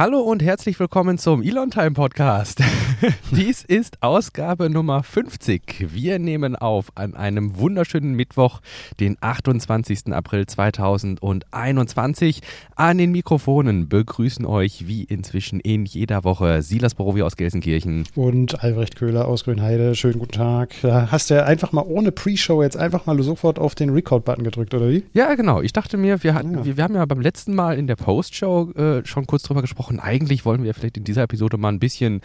Hallo und herzlich willkommen zum Elon Time Podcast. Dies ist Ausgabe Nummer 50. Wir nehmen auf an einem wunderschönen Mittwoch, den 28. April 2021. An den Mikrofonen begrüßen euch wie inzwischen in jeder Woche Silas Borowi aus Gelsenkirchen und Albrecht Köhler aus Grünheide. Schönen guten Tag. Hast du einfach mal ohne Pre-Show jetzt einfach mal sofort auf den Record-Button gedrückt, oder wie? Ja, genau. Ich dachte mir, wir, hatten, ja. wir, wir, haben ja beim letzten Mal in der Post-Show äh, schon kurz drüber gesprochen gesprochen. Eigentlich wollen wir vielleicht in dieser Episode mal ein bisschen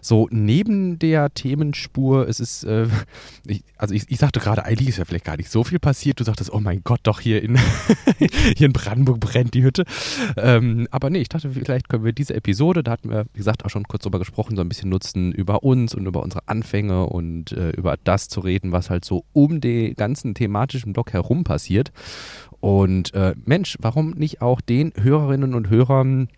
so neben der Themenspur. Es ist, äh, ich, also ich, ich sagte gerade, eigentlich ist ja vielleicht gar nicht so viel passiert. Du sagtest, oh mein Gott, doch hier in, hier in Brandenburg brennt die Hütte. Ähm, aber nee, ich dachte, vielleicht können wir diese Episode, da hatten wir, wie gesagt, auch schon kurz drüber gesprochen, so ein bisschen nutzen über uns und über unsere Anfänge und äh, über das zu reden, was halt so um den ganzen thematischen Block herum passiert. Und äh, Mensch, warum nicht auch den Hörerinnen und Hörern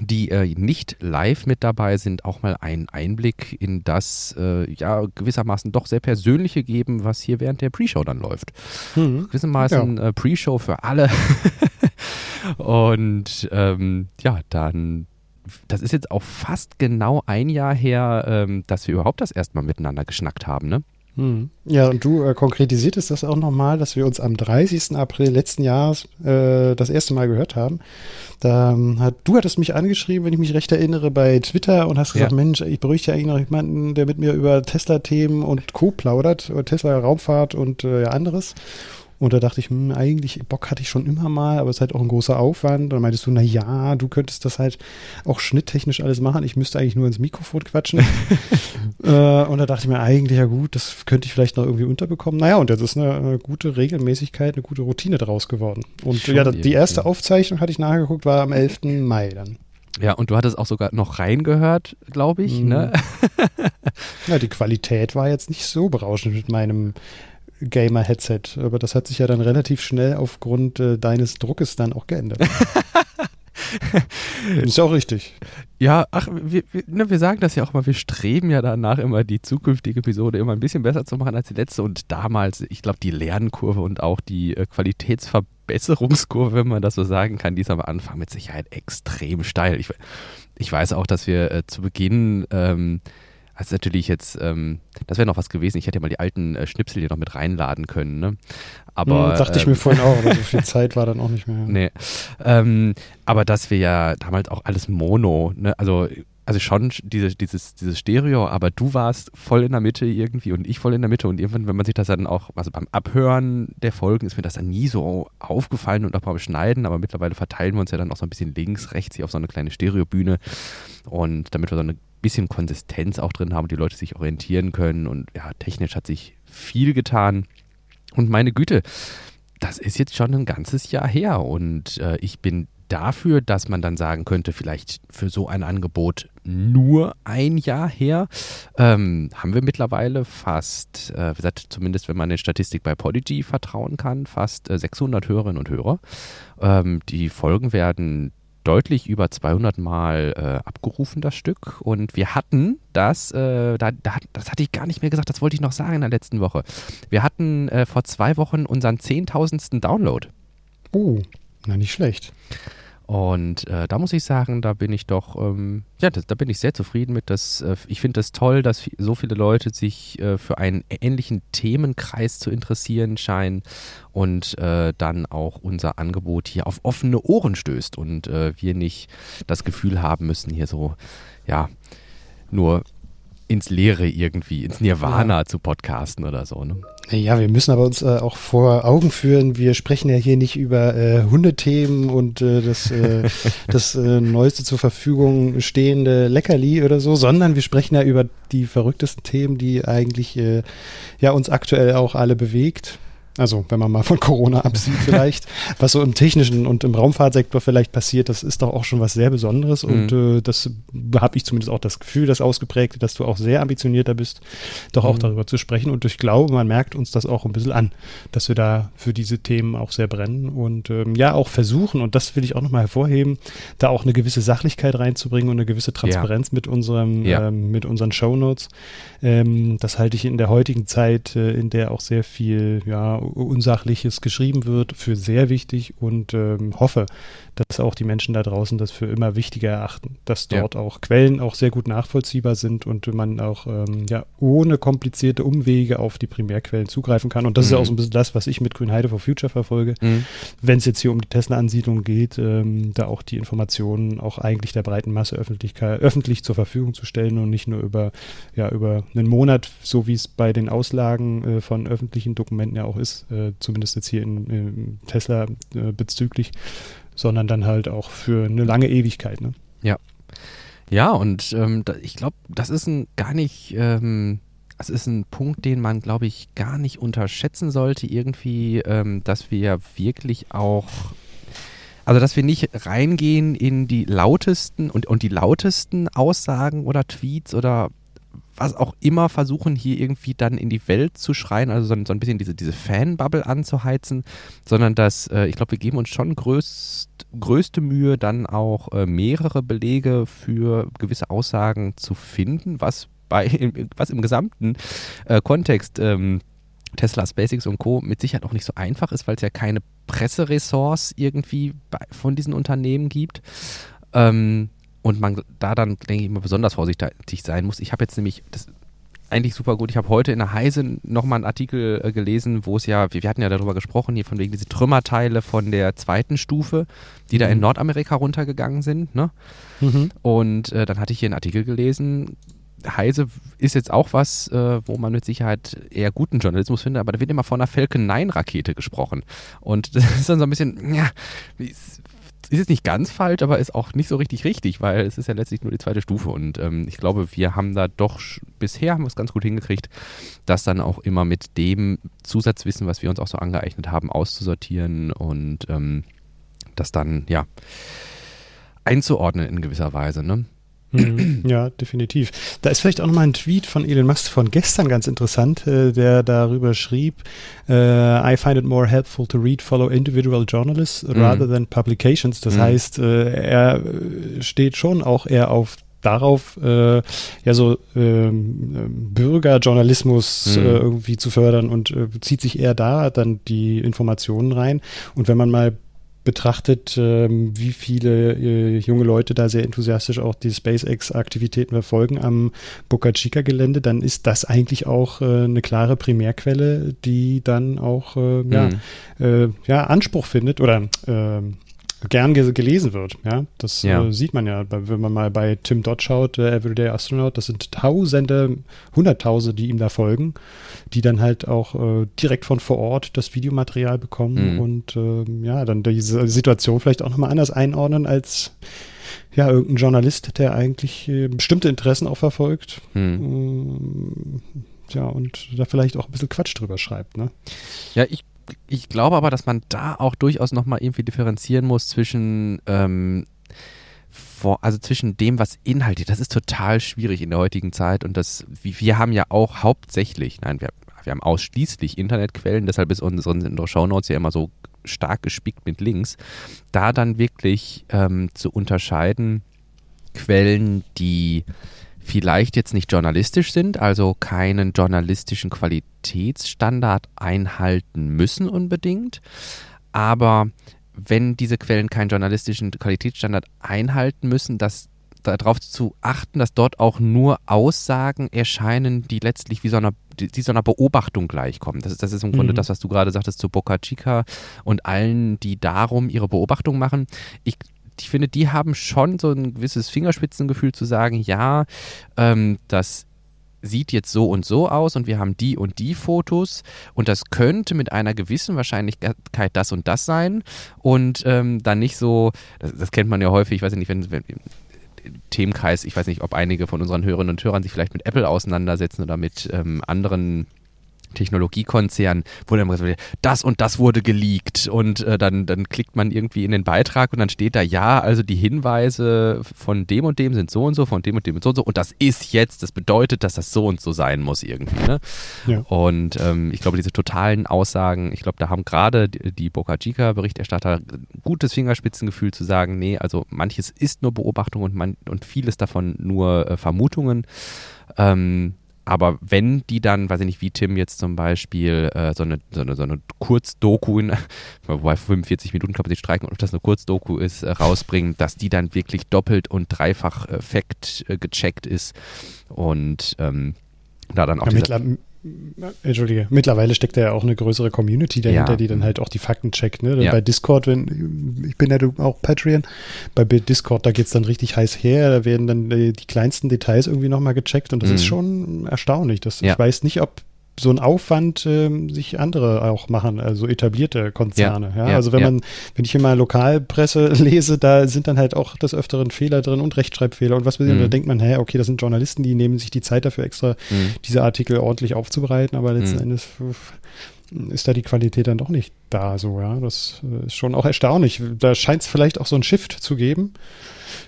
die äh, nicht live mit dabei sind, auch mal einen Einblick in das äh, ja gewissermaßen doch sehr persönliche geben, was hier während der Pre-Show dann läuft. Mhm. Gewissermaßen ja. äh, Pre-Show für alle. Und ähm, ja, dann das ist jetzt auch fast genau ein Jahr her, ähm, dass wir überhaupt das erste Mal miteinander geschnackt haben, ne? Hm. Ja, und du äh, konkretisiertest das auch nochmal, dass wir uns am 30. April letzten Jahres äh, das erste Mal gehört haben. Da ähm, hat, du hattest mich angeschrieben, wenn ich mich recht erinnere, bei Twitter und hast gesagt, ja. Mensch, ich bräuchte ja eigentlich noch jemanden, der mit mir über Tesla-Themen und Co. plaudert, über Tesla-Raumfahrt und äh, anderes. Und da dachte ich, hm, eigentlich Bock hatte ich schon immer mal, aber es ist halt auch ein großer Aufwand. Und dann meintest du, na ja, du könntest das halt auch schnitttechnisch alles machen. Ich müsste eigentlich nur ins Mikrofon quatschen. äh, und da dachte ich mir eigentlich, ja gut, das könnte ich vielleicht noch irgendwie unterbekommen. Naja, und jetzt ist eine, eine gute Regelmäßigkeit, eine gute Routine daraus geworden. Und schon ja, die erste Aufzeichnung, hatte ich nachgeguckt, war am 11. Mai dann. Ja, und du hattest auch sogar noch reingehört, glaube ich. Mhm. Ne? ja, die Qualität war jetzt nicht so berauschend mit meinem Gamer-Headset. Aber das hat sich ja dann relativ schnell aufgrund äh, deines Druckes dann auch geändert. ist auch richtig. Ja, ach, wir, wir, ne, wir sagen das ja auch mal, wir streben ja danach immer die zukünftige Episode immer ein bisschen besser zu machen als die letzte und damals, ich glaube, die Lernkurve und auch die äh, Qualitätsverbesserungskurve, wenn man das so sagen kann, die ist am Anfang mit Sicherheit extrem steil. Ich, ich weiß auch, dass wir äh, zu Beginn ähm, das ist natürlich jetzt, ähm, das wäre noch was gewesen. Ich hätte ja mal die alten äh, Schnipsel hier noch mit reinladen können, ne? Aber. Hm, dachte ich mir ähm, vorhin auch, aber so viel Zeit war dann auch nicht mehr. Nee. Ähm, aber dass wir ja damals auch alles Mono, ne? Also, also schon diese, dieses, dieses Stereo, aber du warst voll in der Mitte irgendwie und ich voll in der Mitte und irgendwann, wenn man sich das dann auch, also beim Abhören der Folgen ist mir das dann nie so aufgefallen und auch beim Schneiden, aber mittlerweile verteilen wir uns ja dann auch so ein bisschen links, rechts hier auf so eine kleine Stereobühne und damit wir so eine bisschen Konsistenz auch drin haben, die Leute sich orientieren können. Und ja, technisch hat sich viel getan. Und meine Güte, das ist jetzt schon ein ganzes Jahr her. Und äh, ich bin dafür, dass man dann sagen könnte, vielleicht für so ein Angebot nur ein Jahr her, ähm, haben wir mittlerweile fast, äh, zumindest wenn man der Statistik bei Podigy vertrauen kann, fast äh, 600 Hörerinnen und Hörer. Ähm, die Folgen werden deutlich über 200 Mal äh, abgerufen, das Stück. Und wir hatten das, äh, da, da, das hatte ich gar nicht mehr gesagt, das wollte ich noch sagen in der letzten Woche. Wir hatten äh, vor zwei Wochen unseren 10.000. Download. Oh, na nicht schlecht. Und äh, da muss ich sagen, da bin ich doch, ähm, ja, das, da bin ich sehr zufrieden mit. Dass, äh, ich finde das toll, dass so viele Leute sich äh, für einen ähnlichen Themenkreis zu interessieren scheinen und äh, dann auch unser Angebot hier auf offene Ohren stößt und äh, wir nicht das Gefühl haben müssen, hier so, ja, nur ins Leere irgendwie, ins Nirvana ja. zu podcasten oder so. Ne? Ja, wir müssen aber uns äh, auch vor Augen führen, wir sprechen ja hier nicht über äh, Hundethemen und äh, das, äh, das äh, neueste zur Verfügung stehende Leckerli oder so, sondern wir sprechen ja über die verrücktesten Themen, die eigentlich äh, ja uns aktuell auch alle bewegt. Also, wenn man mal von Corona absieht, vielleicht, was so im technischen und im Raumfahrtsektor vielleicht passiert, das ist doch auch schon was sehr Besonderes. Mhm. Und äh, das habe ich zumindest auch das Gefühl, das ausgeprägt, dass du auch sehr ambitionierter bist, doch auch mhm. darüber zu sprechen. Und ich glaube, man merkt uns das auch ein bisschen an, dass wir da für diese Themen auch sehr brennen und ähm, ja auch versuchen, und das will ich auch nochmal hervorheben, da auch eine gewisse Sachlichkeit reinzubringen und eine gewisse Transparenz ja. mit unserem, ja. ähm, mit unseren Shownotes. Ähm, das halte ich in der heutigen Zeit, äh, in der auch sehr viel, ja, Unsachliches geschrieben wird, für sehr wichtig und ähm, hoffe, dass auch die Menschen da draußen das für immer wichtiger erachten, dass dort ja. auch Quellen auch sehr gut nachvollziehbar sind und man auch ähm, ja, ohne komplizierte Umwege auf die Primärquellen zugreifen kann. Und das mhm. ist ja auch so ein bisschen das, was ich mit Grünheide for Future verfolge. Mhm. Wenn es jetzt hier um die Tesla-Ansiedlung geht, ähm, da auch die Informationen auch eigentlich der breiten Masse Öffentlichkeit, öffentlich zur Verfügung zu stellen und nicht nur über, ja, über einen Monat, so wie es bei den Auslagen äh, von öffentlichen Dokumenten ja auch ist, äh, zumindest jetzt hier in, in Tesla äh, bezüglich sondern dann halt auch für eine lange Ewigkeit. Ne? Ja. Ja, und ähm, da, ich glaube, das ist ein gar nicht, ähm, das ist ein Punkt, den man, glaube ich, gar nicht unterschätzen sollte, irgendwie, ähm, dass wir wirklich auch also, dass wir nicht reingehen in die lautesten und, und die lautesten Aussagen oder Tweets oder was auch immer versuchen, hier irgendwie dann in die Welt zu schreien, also so, so ein bisschen diese, diese Fanbubble anzuheizen, sondern dass, äh, ich glaube, wir geben uns schon größt, größte Mühe, dann auch äh, mehrere Belege für gewisse Aussagen zu finden, was bei, was im gesamten äh, Kontext ähm, Tesla, SpaceX und Co. mit Sicherheit auch nicht so einfach ist, weil es ja keine Presseressorts irgendwie bei, von diesen Unternehmen gibt. Ähm, und man da dann, denke ich, immer besonders vorsichtig sein muss. Ich habe jetzt nämlich, das eigentlich super gut, ich habe heute in der Heise nochmal einen Artikel äh, gelesen, wo es ja, wir, wir, hatten ja darüber gesprochen, hier von wegen diese Trümmerteile von der zweiten Stufe, die mhm. da in mhm. Nordamerika runtergegangen sind. Ne? Mhm. Und äh, dann hatte ich hier einen Artikel gelesen, Heise ist jetzt auch was, äh, wo man mit Sicherheit eher guten Journalismus findet, aber da wird immer von einer Falcon 9 Rakete gesprochen. Und das ist dann so ein bisschen, ja, ist jetzt nicht ganz falsch, aber ist auch nicht so richtig richtig, weil es ist ja letztlich nur die zweite Stufe und ähm, ich glaube, wir haben da doch bisher haben wir es ganz gut hingekriegt, das dann auch immer mit dem Zusatzwissen, was wir uns auch so angeeignet haben, auszusortieren und ähm, das dann ja einzuordnen in gewisser Weise. Ne? Mhm. Ja, definitiv. Da ist vielleicht auch nochmal ein Tweet von Elon Musk von gestern ganz interessant, äh, der darüber schrieb, äh, I find it more helpful to read, follow individual journalists mhm. rather than publications. Das mhm. heißt, äh, er steht schon auch eher auf darauf, äh, ja so ähm, Bürgerjournalismus mhm. äh, irgendwie zu fördern und äh, zieht sich eher da dann die Informationen rein. Und wenn man mal betrachtet, ähm, wie viele äh, junge Leute da sehr enthusiastisch auch die SpaceX-Aktivitäten verfolgen am Boca Chica-Gelände, dann ist das eigentlich auch äh, eine klare Primärquelle, die dann auch äh, ja, mhm. Ja, Anspruch findet oder ähm, gern gelesen wird. Ja, das ja. Äh, sieht man ja, wenn man mal bei Tim Dodd schaut, der Everyday Astronaut, das sind Tausende, Hunderttausende, die ihm da folgen, die dann halt auch äh, direkt von vor Ort das Videomaterial bekommen mhm. und äh, ja, dann diese Situation vielleicht auch nochmal anders einordnen als ja, irgendein Journalist, der eigentlich äh, bestimmte Interessen auch verfolgt. Mhm. ja, und da vielleicht auch ein bisschen Quatsch drüber schreibt, ne? Ja, ich ich glaube aber, dass man da auch durchaus nochmal irgendwie differenzieren muss zwischen, ähm, vor, also zwischen dem, was inhaltlich, das ist total schwierig in der heutigen Zeit und das, wir haben ja auch hauptsächlich, nein, wir, wir haben ausschließlich Internetquellen, deshalb ist unsere, unsere Shownotes ja immer so stark gespickt mit Links, da dann wirklich ähm, zu unterscheiden, Quellen, die vielleicht jetzt nicht journalistisch sind, also keinen journalistischen Qualitätsstandard einhalten müssen unbedingt, aber wenn diese Quellen keinen journalistischen Qualitätsstandard einhalten müssen, dass darauf zu achten, dass dort auch nur Aussagen erscheinen, die letztlich wie so einer, die so einer Beobachtung gleichkommen. Das ist, das ist im Grunde mhm. das, was du gerade sagtest zu Boca Chica und allen, die darum ihre Beobachtung machen. Ich ich finde, die haben schon so ein gewisses Fingerspitzengefühl zu sagen, ja, ähm, das sieht jetzt so und so aus und wir haben die und die Fotos und das könnte mit einer gewissen Wahrscheinlichkeit das und das sein und ähm, dann nicht so, das, das, kennt man ja häufig, ich weiß nicht, wenn, wenn Themenkreis, ich weiß nicht, ob einige von unseren Hörerinnen und Hörern sich vielleicht mit Apple auseinandersetzen oder mit ähm, anderen Technologiekonzern, wo dann gesagt das und das wurde geleakt und äh, dann, dann klickt man irgendwie in den Beitrag und dann steht da, ja, also die Hinweise von dem und dem sind so und so, von dem und dem sind so und so und das ist jetzt, das bedeutet, dass das so und so sein muss irgendwie. Ne? Ja. Und ähm, ich glaube, diese totalen Aussagen, ich glaube, da haben gerade die, die Boca Chica-Berichterstatter gutes Fingerspitzengefühl zu sagen, nee, also manches ist nur Beobachtung und, man, und vieles davon nur äh, Vermutungen. Ähm, aber wenn die dann, weiß ich nicht, wie Tim jetzt zum Beispiel äh, so, eine, so, eine, so eine Kurzdoku, in, wobei 45 Minuten kann man sich streiken, ob das eine Kurzdoku ist, äh, rausbringen, dass die dann wirklich doppelt und dreifach äh, fact äh, gecheckt ist und ähm, da dann auch ja, Entschuldige, mittlerweile steckt da ja auch eine größere Community dahinter, ja. die dann halt auch die Fakten checkt. Ne? Ja. Bei Discord, wenn, ich bin ja auch Patreon, bei Discord, da geht es dann richtig heiß her, da werden dann die, die kleinsten Details irgendwie nochmal gecheckt und das mhm. ist schon erstaunlich. Das, ja. Ich weiß nicht, ob so ein Aufwand ähm, sich andere auch machen, also etablierte Konzerne. Ja, ja? also wenn man, wenn ich immer Lokalpresse lese, da sind dann halt auch des Öfteren Fehler drin und Rechtschreibfehler und was weiß ich. Mhm. Da denkt man, hä, okay, das sind Journalisten, die nehmen sich die Zeit dafür extra, mhm. diese Artikel ordentlich aufzubereiten, aber letzten mhm. Endes ist da die Qualität dann doch nicht da so, ja. Das äh, ist schon auch erstaunlich. Da scheint es vielleicht auch so ein Shift zu geben.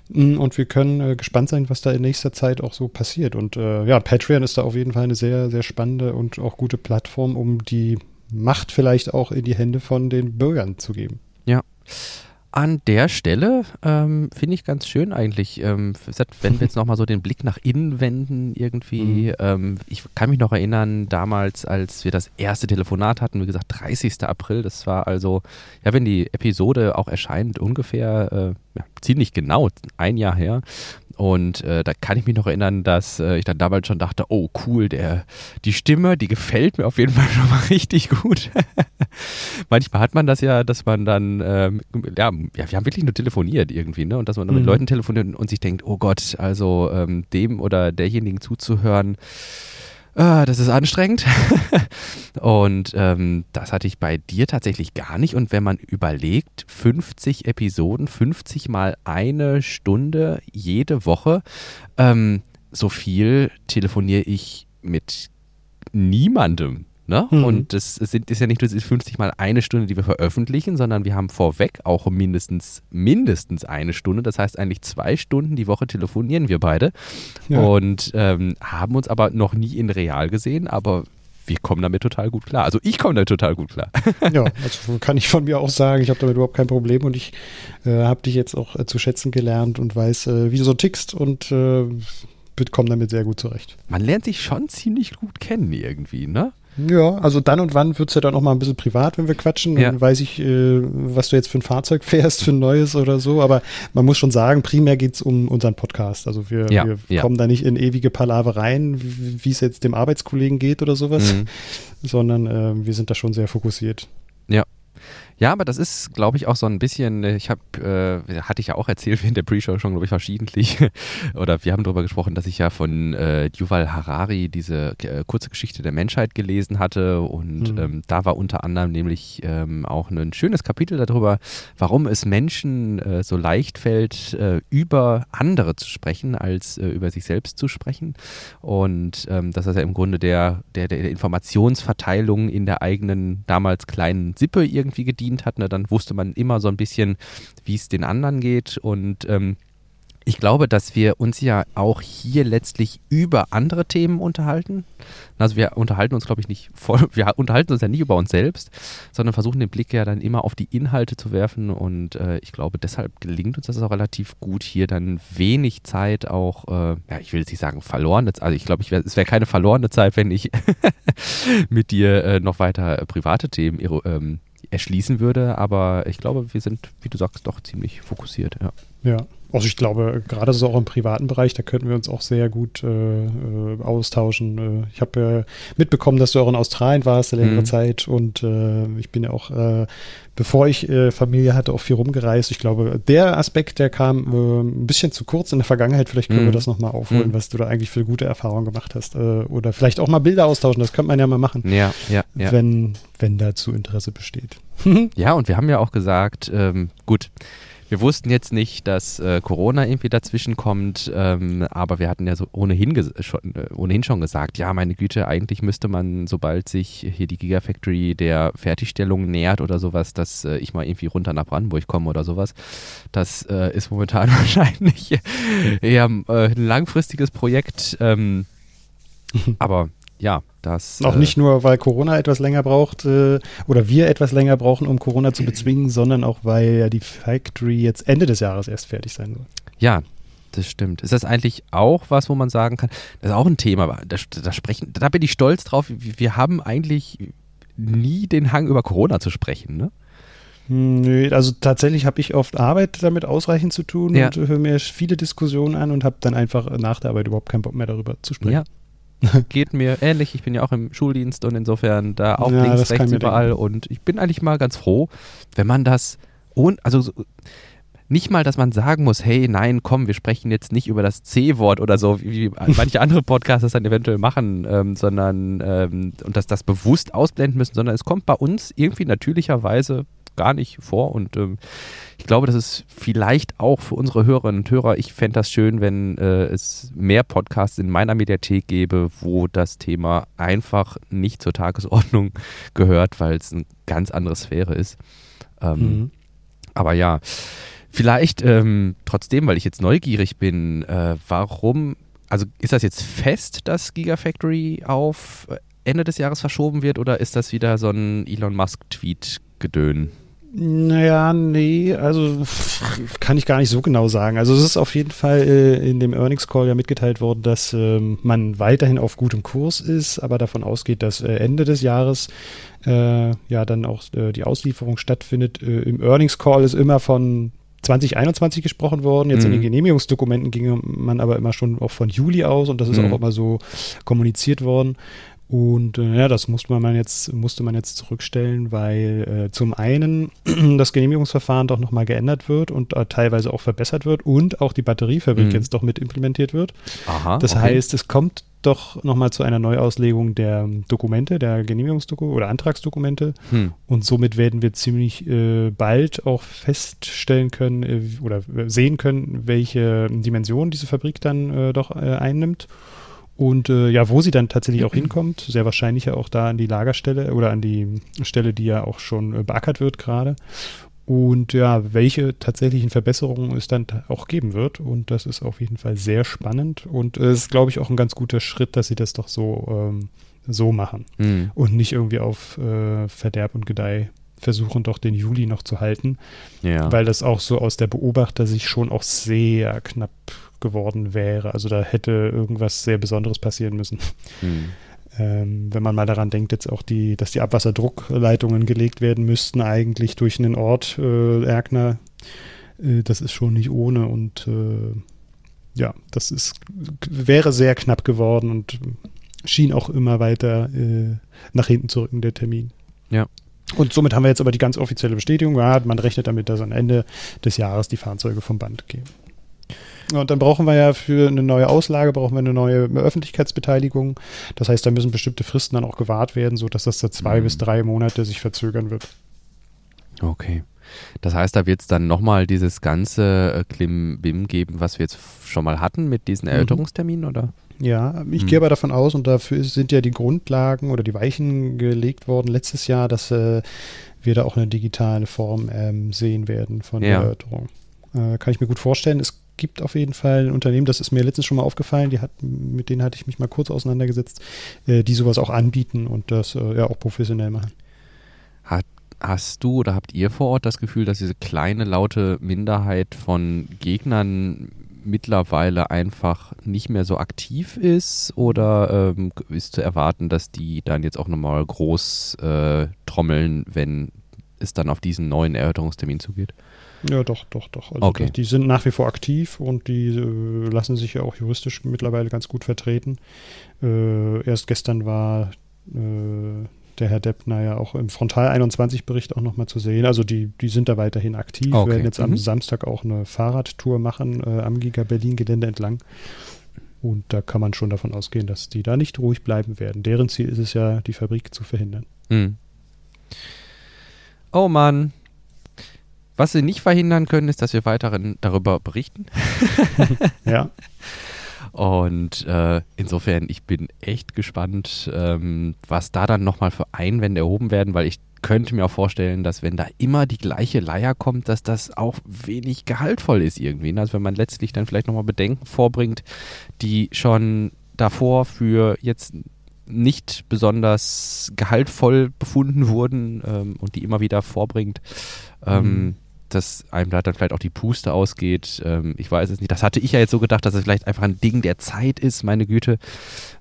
Mm, und wir können äh, gespannt sein, was da in nächster Zeit auch so passiert. Und äh, ja, Patreon ist da auf jeden Fall eine sehr, sehr spannende und auch gute Plattform, um die Macht vielleicht auch in die Hände von den Bürgern zu geben. Ja. An der Stelle ähm, finde ich ganz schön eigentlich, ähm, wenn wir jetzt nochmal so den Blick nach innen wenden irgendwie. Mhm. Ähm, ich kann mich noch erinnern, damals, als wir das erste Telefonat hatten, wie gesagt, 30. April, das war also, ja, wenn die Episode auch erscheint, ungefähr äh, ja, ziemlich genau ein Jahr her. Und äh, da kann ich mich noch erinnern, dass äh, ich dann damals schon dachte, oh cool, der, die Stimme, die gefällt mir auf jeden Fall schon mal richtig gut. Manchmal hat man das ja, dass man dann, ähm, ja, ja, wir haben wirklich nur telefoniert irgendwie, ne? Und dass man dann mhm. mit Leuten telefoniert und sich denkt, oh Gott, also ähm, dem oder derjenigen zuzuhören, ah, das ist anstrengend. und ähm, das hatte ich bei dir tatsächlich gar nicht. Und wenn man überlegt, 50 Episoden, 50 mal eine Stunde jede Woche, ähm, so viel telefoniere ich mit niemandem. Ne? Mhm. Und das sind, ist ja nicht nur diese 50 mal eine Stunde, die wir veröffentlichen, sondern wir haben vorweg auch mindestens, mindestens eine Stunde. Das heißt eigentlich zwei Stunden die Woche telefonieren wir beide. Ja. Und ähm, haben uns aber noch nie in real gesehen, aber wir kommen damit total gut klar. Also ich komme damit total gut klar. ja, also kann ich von mir auch sagen, ich habe damit überhaupt kein Problem und ich äh, habe dich jetzt auch äh, zu schätzen gelernt und weiß, äh, wie du so tickst und äh, komme damit sehr gut zurecht. Man lernt sich schon ziemlich gut kennen irgendwie, ne? Ja, also dann und wann wird es ja dann auch mal ein bisschen privat, wenn wir quatschen. Ja. Dann weiß ich, äh, was du jetzt für ein Fahrzeug fährst, für ein neues oder so. Aber man muss schon sagen, primär geht es um unseren Podcast. Also wir, ja, wir ja. kommen da nicht in ewige Palavereien, wie es jetzt dem Arbeitskollegen geht oder sowas, mhm. sondern äh, wir sind da schon sehr fokussiert. Ja, ja, aber das ist, glaube ich, auch so ein bisschen, äh, ich habe, äh, hatte ich ja auch erzählt in der Pre-Show schon, glaube ich, verschiedentlich, oder wir haben darüber gesprochen, dass ich ja von äh, Yuval Harari diese äh, kurze Geschichte der Menschheit gelesen hatte. Und mhm. ähm, da war unter anderem nämlich ähm, auch ein schönes Kapitel darüber, warum es Menschen äh, so leicht fällt, äh, über andere zu sprechen, als über sich selbst zu sprechen. Und ähm, dass das ja im Grunde der, der, der Informationsverteilung in der eigenen damals kleinen Sippe irgendwie gedient bedient hat, ne, dann wusste man immer so ein bisschen, wie es den anderen geht. Und ähm, ich glaube, dass wir uns ja auch hier letztlich über andere Themen unterhalten. Also wir unterhalten uns, glaube ich, nicht voll, wir unterhalten uns ja nicht über uns selbst, sondern versuchen den Blick ja dann immer auf die Inhalte zu werfen. Und äh, ich glaube, deshalb gelingt uns das auch relativ gut, hier dann wenig Zeit auch, äh, ja, ich will jetzt nicht sagen verlorene Zeit, also ich glaube, es wäre keine verlorene Zeit, wenn ich mit dir äh, noch weiter äh, private Themen ähm, erschließen würde. Aber ich glaube, wir sind, wie du sagst, doch ziemlich fokussiert. Ja. Ja, also ich glaube, gerade so auch im privaten Bereich, da könnten wir uns auch sehr gut äh, äh austauschen. Äh, ich habe äh, mitbekommen, dass du auch in Australien warst eine längere mhm. Zeit und äh, ich bin ja auch, äh, bevor ich Familie hatte, auch viel rumgereist. Ich glaube, der Aspekt, der kam ein bisschen zu kurz in der Vergangenheit. Vielleicht können mhm. wir das nochmal aufholen, mhm. was du da eigentlich für gute Erfahrungen gemacht hast. oder vielleicht auch mal Bilder austauschen, das könnte man ja mal machen. Ja, ja, ja. Wenn, wenn dazu Interesse besteht. ja, und wir haben ja auch gesagt, ähm, gut, wir wussten jetzt nicht, dass äh, Corona irgendwie dazwischen kommt, ähm, aber wir hatten ja so ohnehin, schon, äh, ohnehin schon gesagt, ja, meine Güte, eigentlich müsste man, sobald sich hier die Gigafactory der Fertigstellung nähert oder sowas, dass äh, ich mal irgendwie runter nach Brandenburg komme oder sowas. Das äh, ist momentan wahrscheinlich eher äh, ein langfristiges Projekt. Ähm, aber ja, das. Auch äh, nicht nur, weil Corona etwas länger braucht äh, oder wir etwas länger brauchen, um Corona zu bezwingen, sondern auch, weil ja die Factory jetzt Ende des Jahres erst fertig sein soll. Ja, das stimmt. Ist das eigentlich auch was, wo man sagen kann, das ist auch ein Thema, da, da sprechen, da bin ich stolz drauf, wir haben eigentlich nie den Hang über Corona zu sprechen, ne? Nö, also tatsächlich habe ich oft Arbeit damit ausreichend zu tun ja. und höre mir viele Diskussionen an und habe dann einfach nach der Arbeit überhaupt keinen Bock mehr darüber zu sprechen. Ja. Geht mir ähnlich. Ich bin ja auch im Schuldienst und insofern da auch ja, links, rechts überall. Denken. Und ich bin eigentlich mal ganz froh, wenn man das und also nicht mal, dass man sagen muss, hey, nein, komm, wir sprechen jetzt nicht über das C-Wort oder so, wie manche andere Podcasts das dann eventuell machen, ähm, sondern ähm, und dass das bewusst ausblenden müssen, sondern es kommt bei uns irgendwie natürlicherweise gar nicht vor. Und ähm, ich glaube, das ist vielleicht auch für unsere Hörerinnen und Hörer, ich fände das schön, wenn äh, es mehr Podcasts in meiner Mediathek gäbe, wo das Thema einfach nicht zur Tagesordnung gehört, weil es eine ganz andere Sphäre ist. Ähm, mhm. Aber ja, vielleicht ähm, trotzdem, weil ich jetzt neugierig bin, äh, warum, also ist das jetzt fest, dass Gigafactory auf Ende des Jahres verschoben wird oder ist das wieder so ein Elon Musk-Tweet-Gedön? Naja, nee, also kann ich gar nicht so genau sagen. Also es ist auf jeden Fall äh, in dem Earnings Call ja mitgeteilt worden, dass ähm, man weiterhin auf gutem Kurs ist, aber davon ausgeht, dass äh, Ende des Jahres äh, ja dann auch äh, die Auslieferung stattfindet. Äh, Im Earnings Call ist immer von 2021 gesprochen worden. Jetzt mhm. in den mhm. Genehmigungsdokumenten ging man aber immer schon auch von Juli aus und das ist mhm. auch immer so kommuniziert worden. Und äh, ja, das musste man jetzt, musste man jetzt zurückstellen, weil äh, zum einen das Genehmigungsverfahren doch nochmal geändert wird und äh, teilweise auch verbessert wird und auch die Batteriefabrik mhm. jetzt doch mit implementiert wird. Aha, das okay. heißt, es kommt doch nochmal zu einer Neuauslegung der Dokumente, der Genehmigungsdokumente oder Antragsdokumente. Hm. Und somit werden wir ziemlich äh, bald auch feststellen können äh, oder sehen können, welche Dimension diese Fabrik dann äh, doch äh, einnimmt. Und äh, ja, wo sie dann tatsächlich auch hinkommt, sehr wahrscheinlich ja auch da an die Lagerstelle oder an die Stelle, die ja auch schon äh, beackert wird gerade. Und ja, welche tatsächlichen Verbesserungen es dann auch geben wird. Und das ist auf jeden Fall sehr spannend. Und es äh, ist, glaube ich, auch ein ganz guter Schritt, dass sie das doch so, ähm, so machen. Mhm. Und nicht irgendwie auf äh, Verderb und Gedeih versuchen, doch den Juli noch zu halten. Ja. Weil das auch so aus der Beobachter sich schon auch sehr knapp geworden wäre. Also da hätte irgendwas sehr Besonderes passieren müssen. Hm. Ähm, wenn man mal daran denkt, jetzt auch die, dass die Abwasserdruckleitungen gelegt werden müssten, eigentlich durch einen Ort, äh, Erkner, äh, das ist schon nicht ohne und äh, ja, das ist, wäre sehr knapp geworden und schien auch immer weiter äh, nach hinten zu rücken, der Termin. Ja. Und somit haben wir jetzt aber die ganz offizielle Bestätigung, ja, man rechnet damit, dass am Ende des Jahres die Fahrzeuge vom Band gehen. Und dann brauchen wir ja für eine neue Auslage, brauchen wir eine neue Öffentlichkeitsbeteiligung. Das heißt, da müssen bestimmte Fristen dann auch gewahrt werden, sodass das da zwei mhm. bis drei Monate sich verzögern wird. Okay. Das heißt, da wird es dann nochmal dieses ganze äh, Klim-Bim geben, was wir jetzt schon mal hatten mit diesen mhm. Erörterungsterminen, oder? Ja, ich mhm. gehe aber davon aus, und dafür sind ja die Grundlagen oder die Weichen gelegt worden letztes Jahr, dass äh, wir da auch eine digitale Form ähm, sehen werden von ja. Erörterung. Äh, kann ich mir gut vorstellen. Es gibt auf jeden Fall ein Unternehmen, das ist mir letztens schon mal aufgefallen, die hat, mit denen hatte ich mich mal kurz auseinandergesetzt, äh, die sowas auch anbieten und das äh, ja auch professionell machen. Hat, hast du oder habt ihr vor Ort das Gefühl, dass diese kleine, laute Minderheit von Gegnern mittlerweile einfach nicht mehr so aktiv ist oder ähm, ist zu erwarten, dass die dann jetzt auch nochmal groß äh, trommeln, wenn es dann auf diesen neuen Erörterungstermin zugeht? Ja, doch, doch, doch. Also okay. die sind nach wie vor aktiv und die äh, lassen sich ja auch juristisch mittlerweile ganz gut vertreten. Äh, erst gestern war äh, der Herr Deppner ja auch im Frontal 21-Bericht auch nochmal zu sehen. Also die, die sind da weiterhin aktiv, okay. werden jetzt mhm. am Samstag auch eine Fahrradtour machen äh, am Giga Berlin-Gelände entlang. Und da kann man schon davon ausgehen, dass die da nicht ruhig bleiben werden. Deren Ziel ist es ja, die Fabrik zu verhindern. Mhm. Oh Mann, was sie nicht verhindern können, ist, dass wir weiterhin darüber berichten. ja. Und äh, insofern, ich bin echt gespannt, ähm, was da dann nochmal für Einwände erhoben werden, weil ich könnte mir auch vorstellen, dass wenn da immer die gleiche Leier kommt, dass das auch wenig gehaltvoll ist irgendwie. Also wenn man letztlich dann vielleicht nochmal Bedenken vorbringt, die schon davor für jetzt nicht besonders gehaltvoll befunden wurden ähm, und die immer wieder vorbringt. Ähm, mhm dass einem da dann vielleicht auch die Puste ausgeht. Ähm, ich weiß es nicht. Das hatte ich ja jetzt so gedacht, dass es vielleicht einfach ein Ding der Zeit ist, meine Güte,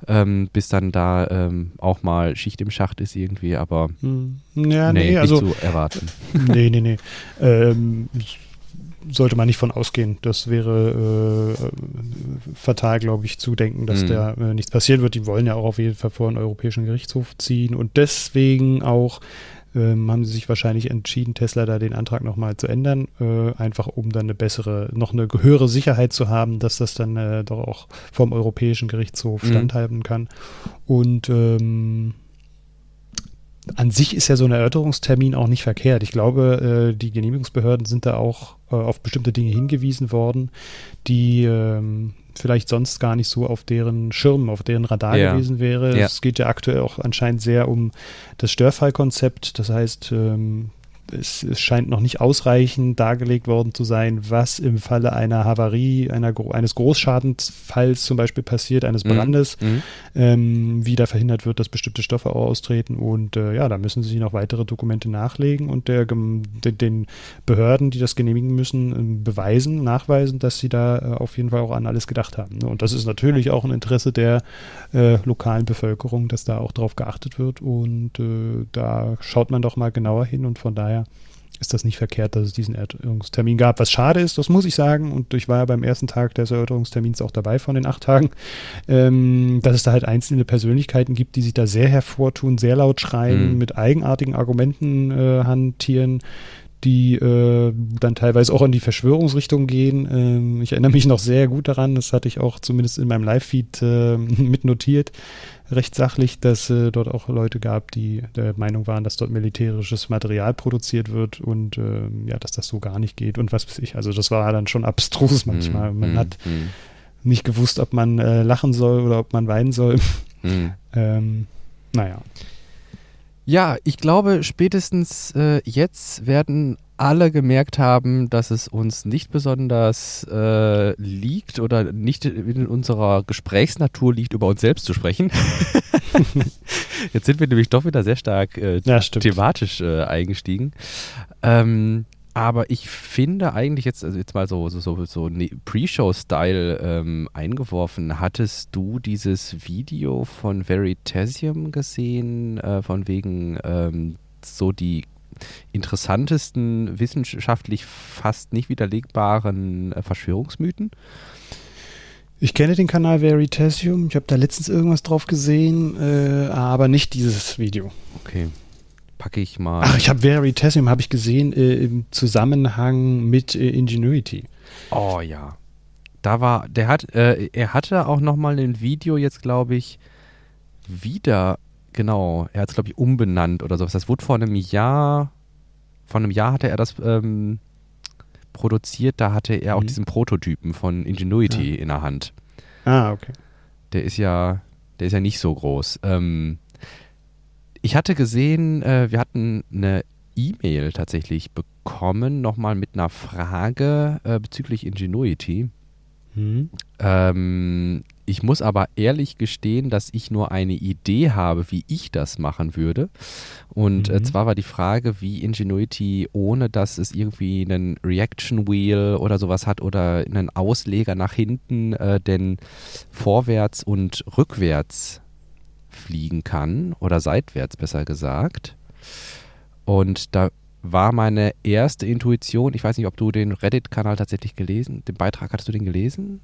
ähm, bis dann da ähm, auch mal Schicht im Schacht ist irgendwie, aber hm. ja, nee, nee, also, nicht zu erwarten. Nee, nee, nee. Ähm, sollte man nicht von ausgehen. Das wäre äh, fatal, glaube ich, zu denken, dass Mhm. da äh, nichts passieren wird. Die wollen ja auch auf jeden Fall vor den Europäischen Gerichtshof ziehen und deswegen auch ähm, haben sie sich wahrscheinlich entschieden, Tesla da den Antrag nochmal zu ändern, äh, einfach um dann eine bessere, noch eine höhere Sicherheit zu haben, dass das dann äh, doch auch vom Europäischen Gerichtshof Mhm. standhalten kann. Und ähm, an sich ist ja so ein Erörterungstermin auch nicht verkehrt. Ich glaube, äh, die Genehmigungsbehörden sind da auch äh, auf bestimmte Dinge hingewiesen worden, die ähm, vielleicht sonst gar nicht so auf deren Schirm, auf deren Radar Ja. gewesen wäre. Ja. Es geht ja aktuell auch anscheinend sehr um das Störfallkonzept. Das heißt, ähm, es, es scheint noch nicht ausreichend dargelegt worden zu sein, was im Falle einer Havarie, einer, eines Großschadensfalls zum Beispiel passiert, eines Mhm. Brandes, Mhm. ähm, wie da verhindert wird, dass bestimmte Stoffe auch austreten. Und äh, ja, da müssen sie noch weitere Dokumente nachlegen und der, den, den Behörden, die das genehmigen müssen, ähm, beweisen, nachweisen, dass sie da äh, auf jeden Fall auch an alles gedacht haben. Ne? Und das ist natürlich auch ein Interesse der äh, lokalen Bevölkerung, dass da auch drauf geachtet wird. Und äh, da schaut man doch mal genauer hin und von daher ist das nicht verkehrt, dass es diesen Erörterungstermin gab. Was schade ist, das muss ich sagen, und ich war ja beim ersten Tag des Erörterungstermins auch dabei von den acht Tagen, ähm, dass es da halt einzelne Persönlichkeiten gibt, die sich da sehr hervortun, sehr laut schreien, Mhm. mit eigenartigen Argumenten äh, hantieren, die äh, dann teilweise auch in die Verschwörungsrichtung gehen. Ähm, ich erinnere mich noch sehr gut daran, das hatte ich auch zumindest in meinem Live-Feed äh, mitnotiert, recht sachlich, dass äh, dort auch Leute gab, die der Meinung waren, dass dort militärisches Material produziert wird und ähm, ja, dass das so gar nicht geht und was weiß ich. Also das war dann schon abstrus manchmal. Mhm. Man hat Mhm. nicht gewusst, ob man äh, lachen soll oder ob man weinen soll. Mhm. ähm, naja. Ja, ich glaube, spätestens äh, jetzt werden alle gemerkt haben, dass es uns nicht besonders äh, liegt oder nicht in unserer Gesprächsnatur liegt, über uns selbst zu sprechen. jetzt sind wir nämlich doch wieder sehr stark äh, Ja, thematisch äh, eingestiegen. Ähm, aber ich finde eigentlich jetzt, also jetzt mal so, so, so, so ne- Pre-Show-Style ähm, eingeworfen, hattest du dieses Video von Veritasium gesehen, äh, von wegen ähm, so die interessantesten, wissenschaftlich fast nicht widerlegbaren äh, Verschwörungsmythen? Ich kenne den Kanal Veritasium. Ich habe da letztens irgendwas drauf gesehen, äh, aber nicht dieses Video. Okay, packe ich mal. Ach, ich habe Veritasium habe ich gesehen äh, im Zusammenhang mit äh, Ingenuity. Oh ja. Da war, der hat, äh, er hatte auch nochmal ein Video jetzt, glaube ich, wieder, genau, er hat es, glaube ich, umbenannt oder sowas. Das wurde vor einem Jahr, vor einem Jahr hatte er das ähm, produziert, da hatte er auch Mhm. diesen Prototypen von Ingenuity in der Hand. Ah, okay. Der ist ja, der ist ja nicht so groß. Ähm, ich hatte gesehen, äh, wir hatten eine E-Mail tatsächlich bekommen, nochmal mit einer Frage äh, bezüglich Ingenuity. Hm. Ähm, ich muss aber ehrlich gestehen, dass ich nur eine Idee habe, wie ich das machen würde. Und äh, Mhm. zwar war die Frage, wie Ingenuity, ohne dass es irgendwie einen Reaction Wheel oder sowas hat oder einen Ausleger nach hinten, äh, denn vorwärts und rückwärts fliegen kann oder seitwärts besser gesagt. Und da war meine erste Intuition, ich weiß nicht, ob du den Reddit-Kanal tatsächlich gelesen, den Beitrag, hattest du den gelesen?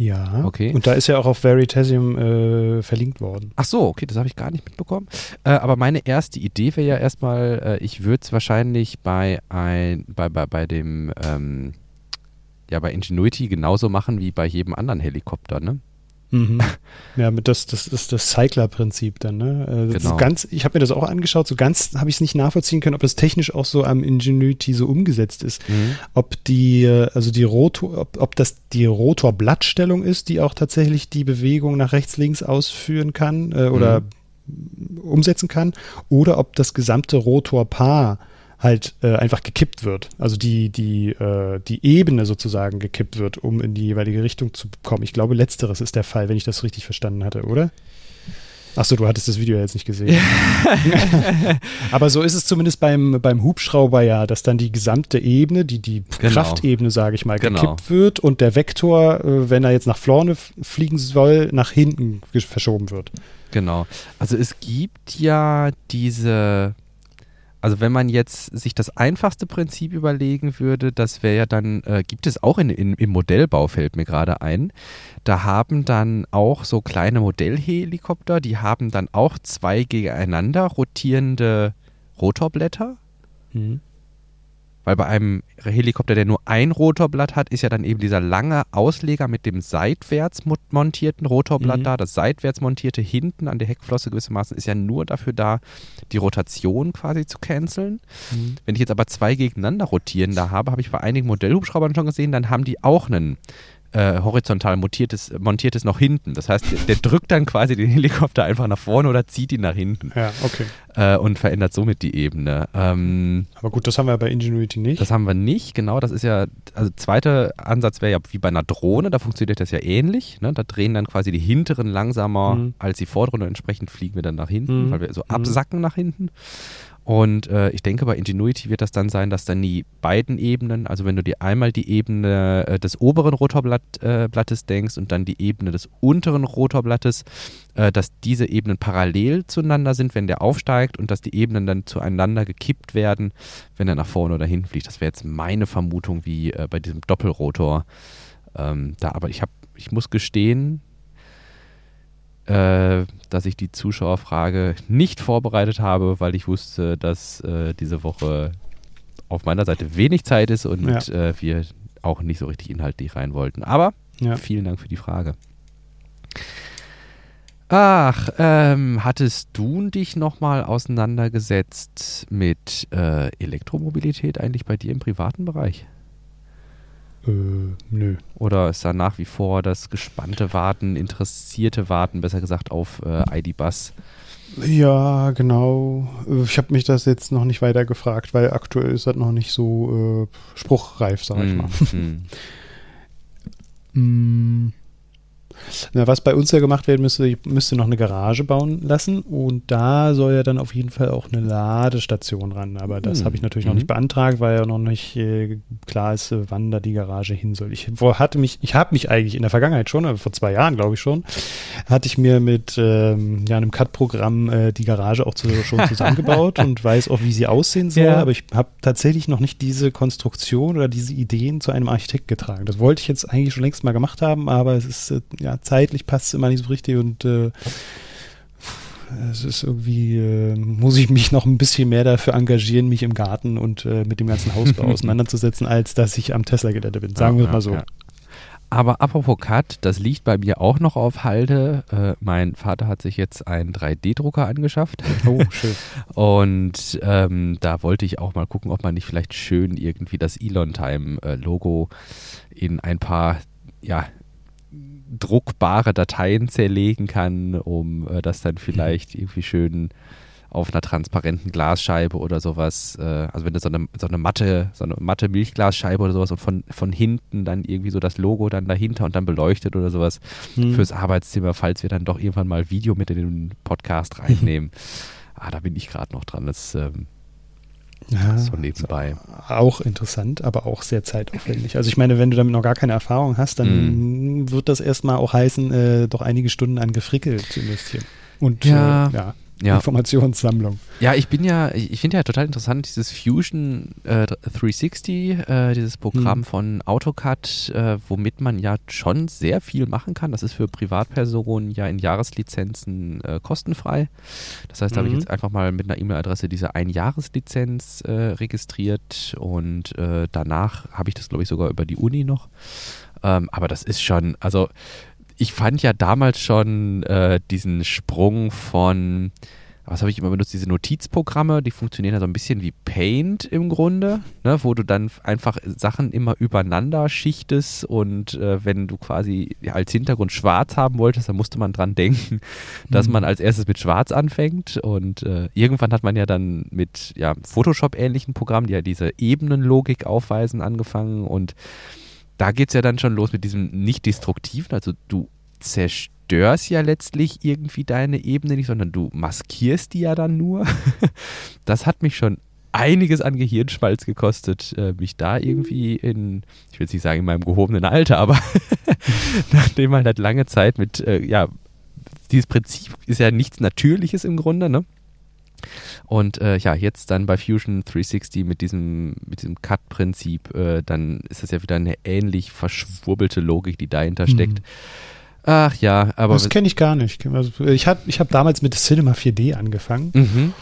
Ja. Okay. Und da ist ja auch auf Veritasium äh, verlinkt worden. Ach so, okay, das habe ich gar nicht mitbekommen. Äh, aber meine erste Idee wäre ja erstmal, äh, ich würde es wahrscheinlich bei ein, bei, bei, bei dem, ähm, ja, bei Ingenuity genauso machen wie bei jedem anderen Helikopter, ne? Mhm. Ja, mit das, das ist das Cycler-Prinzip dann, ne? Äh, Genau. ist ganz, ich habe mir das auch angeschaut, so ganz habe ich es nicht nachvollziehen können, ob das technisch auch so am Ingenuity so umgesetzt ist. Ob die, äh, also die Rotor, ob, ob das die Rotorblattstellung ist, die auch tatsächlich die Bewegung nach rechts, links ausführen kann äh, oder umsetzen kann, oder ob das gesamte Rotorpaar halt äh, einfach gekippt wird. Also die, die, äh, die Ebene sozusagen gekippt wird, um in die jeweilige Richtung zu kommen. Ich glaube, letzteres ist der Fall, wenn ich das richtig verstanden hatte, oder? Achso, du hattest das Video jetzt nicht gesehen. Aber so ist es zumindest beim, beim Hubschrauber ja, dass dann die gesamte Ebene, die, die Genau. Kraftebene, sage ich mal, Genau. gekippt wird und der Vektor, äh, wenn er jetzt nach vorne fliegen soll, nach hinten verschoben wird. Genau. Also es gibt ja diese, also wenn man jetzt sich das einfachste Prinzip überlegen würde, das wäre ja dann, äh, gibt es auch in, in, im Modellbau, fällt mir gerade ein, da haben dann auch so kleine Modellhelikopter, die haben dann auch zwei gegeneinander rotierende Rotorblätter. Weil bei einem Helikopter, der nur ein Rotorblatt hat, ist ja dann eben dieser lange Ausleger mit dem seitwärts mo- montierten Rotorblatt Mhm. da. Das seitwärts montierte hinten an der Heckflosse gewissermaßen ist ja nur dafür da, die Rotation quasi zu canceln. Wenn ich jetzt aber zwei gegeneinander rotieren da habe, habe ich bei einigen Modellhubschraubern schon gesehen, dann haben die auch einen äh, horizontal montiertes, montiertes noch hinten. Das heißt, der, der drückt dann quasi den Helikopter einfach nach vorne oder zieht ihn nach hinten Ja, okay. äh, und verändert somit die Ebene. Ähm, Aber gut, das haben wir bei Ingenuity nicht. das haben wir nicht, genau. Das ist ja, also zweiter Ansatz wäre ja wie bei einer Drohne, da funktioniert das ja ähnlich. Ne? Da drehen dann quasi die hinteren langsamer Mhm. als die vorderen und entsprechend fliegen wir dann nach hinten, Mhm. weil wir so Mhm. absacken nach hinten. Und äh, ich denke, bei Ingenuity wird das dann sein, dass dann die beiden Ebenen, also wenn du dir einmal die Ebene äh, des oberen Rotorblattes äh, denkst und dann die Ebene des unteren Rotorblattes, äh, dass diese Ebenen parallel zueinander sind, wenn der aufsteigt und dass die Ebenen dann zueinander gekippt werden, wenn er nach vorne oder hinten fliegt. Das wäre jetzt meine Vermutung, wie äh, bei diesem Doppelrotor. Ähm, da, aber ich habe, ich muss gestehen, äh, dass ich die Zuschauerfrage nicht vorbereitet habe, weil ich wusste, dass äh, diese Woche auf meiner Seite wenig Zeit ist und Ja. äh, wir auch nicht so richtig inhaltlich rein wollten. Aber Ja. vielen Dank für die Frage. Ach, ähm, hattest du dich nochmal auseinandergesetzt mit äh, Elektromobilität eigentlich bei dir im privaten Bereich? Äh, nö. Oder ist da nach wie vor das gespannte Warten, interessierte Warten, besser gesagt, auf äh, ID-Bus? Ja, genau. Äh, Ich habe mich das jetzt noch nicht weiter gefragt, weil aktuell ist das noch nicht so äh, spruchreif, sag ich Hm, mal. hm. Mm. Na, was bei uns ja gemacht werden müsste, ich müsste noch eine Garage bauen lassen und da soll ja dann auf jeden Fall auch eine Ladestation ran. Aber das Hm. habe ich natürlich noch Mhm. nicht beantragt, weil ja noch nicht äh, klar ist, wann da die Garage hin soll. Ich wo- hatte mich, ich habe mich eigentlich in der Vergangenheit schon, äh, vor zwei Jahren glaube ich schon, hatte ich mir mit ähm, ja, einem CAD-Programm äh, die Garage auch zu, schon zusammengebaut und weiß auch, wie sie aussehen soll. Ja. Aber ich habe tatsächlich noch nicht diese Konstruktion oder diese Ideen zu einem Architekt getragen. Das wollte ich jetzt eigentlich schon längst mal gemacht haben, aber es ist äh, ja zeitlich passt es immer nicht so richtig und äh, es ist irgendwie, äh, muss ich mich noch ein bisschen mehr dafür engagieren, mich im Garten und äh, mit dem ganzen Hausbau auseinanderzusetzen, als dass ich am Tesla-Gelände bin. Sagen wir es Ja, mal so. ja. Aber apropos CAD, das liegt bei mir auch noch auf Halde. Äh, mein Vater hat sich jetzt einen 3D-Drucker angeschafft. Oh, schön. Und ähm, da wollte ich auch mal gucken, ob man nicht vielleicht schön irgendwie das Elon-Time-Logo in ein paar, ja, druckbare Dateien zerlegen kann, um äh, das dann vielleicht irgendwie schön auf einer transparenten Glasscheibe oder sowas, äh, also wenn du so eine, so eine matte, so eine matte Milchglasscheibe oder sowas und von, von hinten dann irgendwie so das Logo dann dahinter und dann beleuchtet oder sowas Hm. fürs Arbeitszimmer, falls wir dann doch irgendwann mal Video mit in den Podcast reinnehmen. ah, da bin ich gerade noch dran. Das ähm, ja, so nebenbei. auch interessant, aber auch sehr zeitaufwendig. Also ich meine, wenn du damit noch gar keine Erfahrung hast, dann wird das erstmal auch heißen, äh, doch einige Stunden an Gefrickel zu investieren. Und Ja. äh, ja, Ja. Informationssammlung. Ja, ich bin ja, ich finde ja total interessant, dieses Fusion äh, 360, äh, dieses Programm Hm. von AutoCAD, äh, womit man ja schon sehr viel machen kann. Das ist für Privatpersonen ja in Jahreslizenzen äh, kostenfrei. Das heißt, da habe ich Mhm. jetzt einfach mal mit einer E-Mail-Adresse diese Einjahreslizenz äh, registriert und äh, danach habe ich das, glaube ich, sogar über die Uni noch. Ähm, aber das ist schon, also ich fand ja damals schon äh, diesen Sprung von, was habe ich immer benutzt, diese Notizprogramme, die funktionieren ja so ein bisschen wie Paint im Grunde, ne, wo du dann einfach Sachen immer übereinander schichtest und äh, wenn du quasi als Hintergrund schwarz haben wolltest, dann musste man dran denken, dass Mhm. man als erstes mit schwarz anfängt und äh, irgendwann hat man ja dann mit ja, Photoshop-ähnlichen Programmen, die ja diese Ebenenlogik aufweisen, angefangen und da geht es ja dann schon los mit diesem nicht destruktiven, also du zerstörst ja letztlich irgendwie deine Ebene nicht, sondern du maskierst die ja dann nur. Das hat mich schon einiges an Gehirnschmalz gekostet, äh, mich da irgendwie in, ich will jetzt nicht sagen in meinem gehobenen Alter, aber nachdem man halt lange Zeit mit, äh, ja, dieses Prinzip ist ja nichts Natürliches im Grunde, ne? Und äh, ja, jetzt dann bei Fusion 360 mit diesem, mit diesem Cut-Prinzip, äh, dann ist das ja wieder eine ähnlich verschwurbelte Logik, die dahinter steckt. Mhm. Ach ja, aber. Das kenne ich gar nicht. Also, ich habe ich hab damals mit Cinema 4D angefangen. Mhm.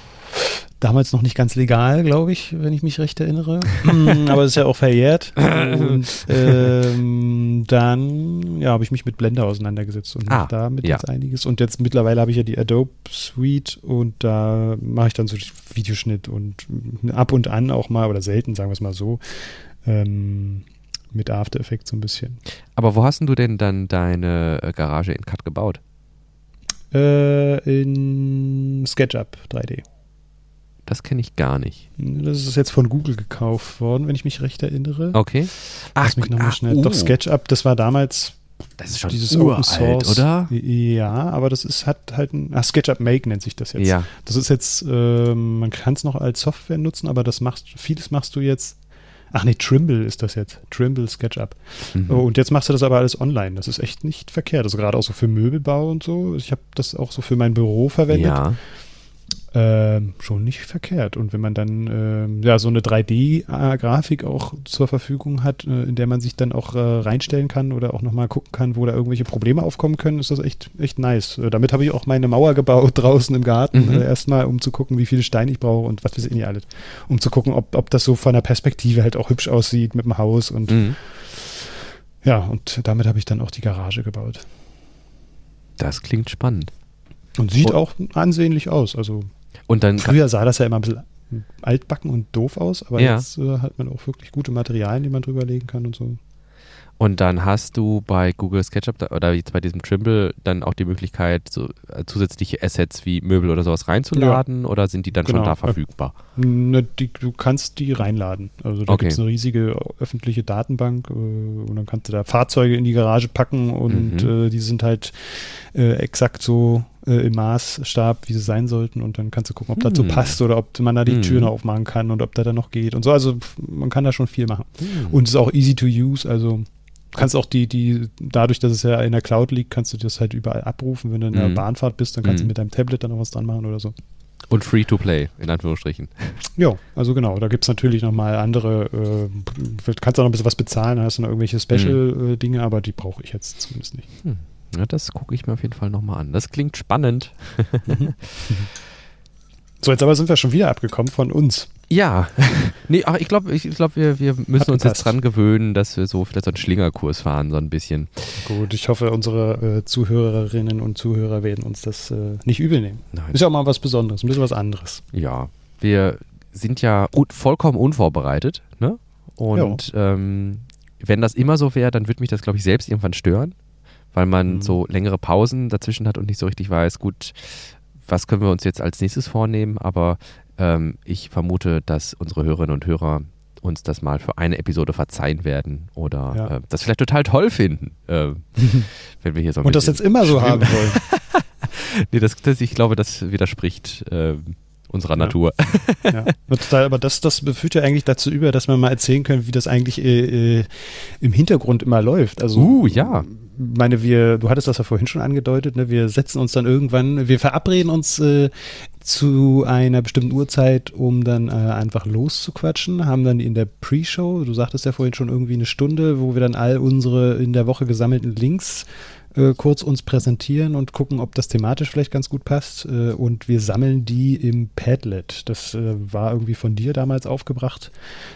Damals noch nicht ganz legal, glaube ich, wenn ich mich recht erinnere. Mm, Aber es ist ja auch verjährt. Und ähm, dann ja, habe ich mich mit Blender auseinandergesetzt und Ah, mache damit ja. jetzt einiges. Und jetzt mittlerweile habe ich ja die Adobe Suite und da mache ich dann so Videoschnitt und ab und an auch mal, oder selten, sagen wir es mal so, ähm, mit After Effects so ein bisschen. Aber wo hast denn du denn dann deine äh, Garage in Cut gebaut? Äh, in SketchUp 3D. Das kenne ich gar nicht. Das ist jetzt von Google gekauft worden, wenn ich mich recht erinnere. Okay. Lass mich nochmal schnell. oh, Doch, SketchUp, das war damals Das ist schon dieses uralt, Open Source. oder? Ja, aber das ist hat halt ein. Ah, SketchUp Make nennt sich das jetzt. Ja. Das ist jetzt, ähm, man kann es noch als Software nutzen, aber das machst vieles machst du jetzt. Ach nee, Trimble ist das jetzt. Trimble SketchUp. Mhm. Oh, und jetzt machst du das aber alles online. Das ist echt nicht verkehrt. Also gerade auch so für Möbelbau und so. Ich habe das auch so für mein Büro verwendet. ja. Ähm, schon nicht verkehrt. Und wenn man dann ähm, ja so eine 3D-Grafik auch zur Verfügung hat, äh, in der man sich dann auch äh, reinstellen kann oder auch nochmal gucken kann, wo da irgendwelche Probleme aufkommen können, ist das echt, echt nice. Äh, damit habe ich auch meine Mauer gebaut draußen im Garten. Mhm. Äh, erstmal, um zu gucken, wie viele Steine ich brauche und was weiß ich nicht alles. Um zu gucken, ob, ob das so von der Perspektive halt auch hübsch aussieht mit dem Haus. Und Mhm. ja, und damit habe ich dann auch die Garage gebaut. Das klingt spannend. Und sieht auch ansehnlich aus. Also Und dann Früher sah das ja immer ein bisschen altbacken und doof aus, aber Ja. jetzt äh, hat man auch wirklich gute Materialien, die man drüberlegen kann und so. Und dann hast du bei Google SketchUp da- oder jetzt bei diesem Trimble dann auch die Möglichkeit, so äh, zusätzliche Assets wie Möbel oder sowas reinzuladen oder sind die dann schon Genau. da verfügbar? Ne, die, du kannst die reinladen. Also da Okay. gibt es eine riesige öffentliche Datenbank äh, und dann kannst du da Fahrzeuge in die Garage packen und Mhm. äh, die sind halt äh, exakt so äh, im Maßstab, wie sie sein sollten und dann kannst du gucken, ob das so Hm. passt oder ob man da die Mhm. Türen aufmachen kann und ob da dann noch geht und so. Also man kann da schon viel machen. Hm. Und es ist auch easy to use, also kannst auch die, die, dadurch, dass es ja in der Cloud liegt, kannst du das halt überall abrufen. Wenn du in der Mhm. Bahnfahrt bist, dann kannst du mit deinem Tablet dann noch was dran machen oder so. Und free to play, in Anführungsstrichen. Ja, also genau, da gibt es natürlich nochmal andere, äh, kannst du auch noch ein bisschen was bezahlen, dann hast du noch irgendwelche Special-Dinge, aber die brauche ich jetzt zumindest nicht. Ja, das gucke ich mir auf jeden Fall nochmal an. Das klingt spannend. So, jetzt aber sind wir schon wieder abgekommen von uns. Ja, nee, ach, ich glaube, ich glaub, wir, wir müssen Hat uns gepasst. jetzt dran gewöhnen, dass wir so vielleicht so einen Schlingerkurs fahren, so ein bisschen. Gut, ich hoffe, unsere äh, Zuhörerinnen und Zuhörer werden uns das äh, nicht übel nehmen. Nein. Ist ja auch mal was Besonderes, ein bisschen was anderes. Ja, wir sind ja un vollkommen unvorbereitet, ne? Und ähm, wenn das immer so wäre, dann würde mich das, glaube ich, selbst irgendwann stören, weil man Mhm. so längere Pausen dazwischen hat und nicht so richtig weiß, gut, was können wir uns jetzt als nächstes vornehmen, aber ähm, ich vermute, dass unsere Hörerinnen und Hörer uns das mal für eine Episode verzeihen werden oder Ja. äh, das vielleicht total toll finden, äh, wenn wir hier so ein Und das jetzt immer so haben wollen. Nee, das, das, ich glaube, das widerspricht ähm, unserer Ja. Natur. Ja, aber das, das führt ja eigentlich dazu über, dass wir mal erzählen können, wie das eigentlich äh, äh, im Hintergrund immer läuft. Also, Uh, ja. Meine, wir, du hattest das ja vorhin schon angedeutet, ne? wir setzen uns dann irgendwann, wir verabreden uns äh, zu einer bestimmten Uhrzeit, um dann äh, einfach loszuquatschen, haben dann in der Pre-Show, du sagtest ja vorhin schon irgendwie eine Stunde, wo wir dann all unsere in der Woche gesammelten Links äh, kurz uns präsentieren und gucken, ob das thematisch vielleicht ganz gut passt. Äh, und wir sammeln die im Padlet. Das äh, war irgendwie von dir damals aufgebracht.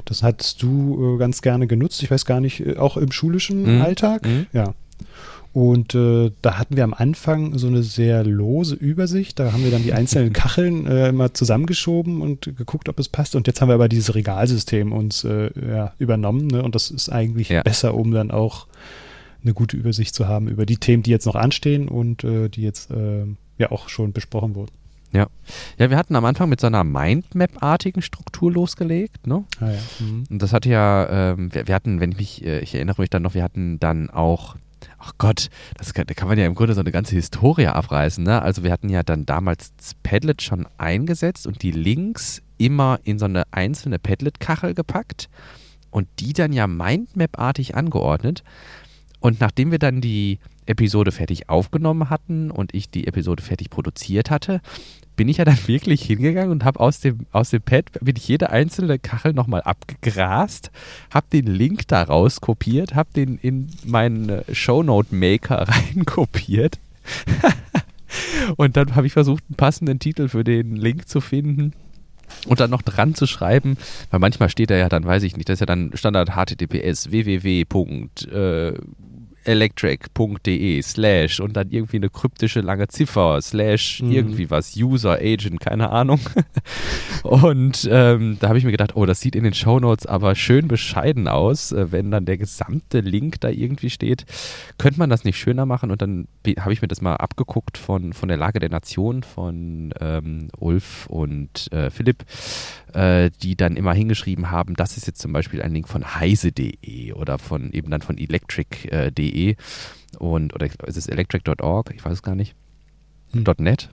Das hattest du ganz gerne genutzt. Ich weiß gar nicht, auch im schulischen Mhm. Alltag. Mhm. Ja. Und äh, da hatten wir am Anfang so eine sehr lose Übersicht. Da haben wir dann die einzelnen Kacheln äh, mal zusammengeschoben und geguckt, ob es passt. Und jetzt haben wir aber dieses Regalsystem uns äh, ja, übernommen. Ne? Und das ist eigentlich Ja. besser, um dann auch eine gute Übersicht zu haben über die Themen, die jetzt noch anstehen und äh, die jetzt äh, ja auch schon besprochen wurden. Ja. ja, wir hatten am Anfang mit so einer Mindmap-artigen Struktur losgelegt, ne? Ah, ja. Mhm. Und das hatte ja, ähm, wir, wir hatten, wenn ich mich, äh, ich erinnere mich dann noch, wir hatten dann auch ach Gott, das kann, da kann man ja im Grunde so eine ganze Historie abreißen. Ne? Also wir hatten ja dann damals das Padlet schon eingesetzt und die Links immer in so eine einzelne Padlet-Kachel gepackt und die dann ja Mindmap-artig angeordnet. Und nachdem wir dann die Episode fertig aufgenommen hatten und ich die Episode fertig produziert hatte, bin ich ja dann wirklich hingegangen und habe aus dem, aus dem Pad bin ich jede einzelne Kachel nochmal abgegrast, habe den Link daraus kopiert, habe den in meinen äh, Shownote Maker reinkopiert. Und dann habe ich versucht, einen passenden Titel für den Link zu finden und dann noch dran zu schreiben, weil manchmal steht da ja dann, weiß ich nicht, das ist ja dann Standard HTTPS www electric.de slash und dann irgendwie eine kryptische lange Ziffer slash mhm. irgendwie was, User, Agent, keine Ahnung. und ähm, da habe ich mir gedacht, oh, das sieht in den Shownotes aber schön bescheiden aus, äh, wenn dann der gesamte Link da irgendwie steht. Könnte man das nicht schöner machen? Und dann habe ich mir das mal abgeguckt von, von der Lage der Nation von ähm, Ulf und äh, Philipp äh, die dann immer hingeschrieben haben, das ist jetzt zum Beispiel ein Link von heise.de oder von eben dann von electric.de und oder ist es electric.org? Ich weiß es gar nicht. Hm. .net?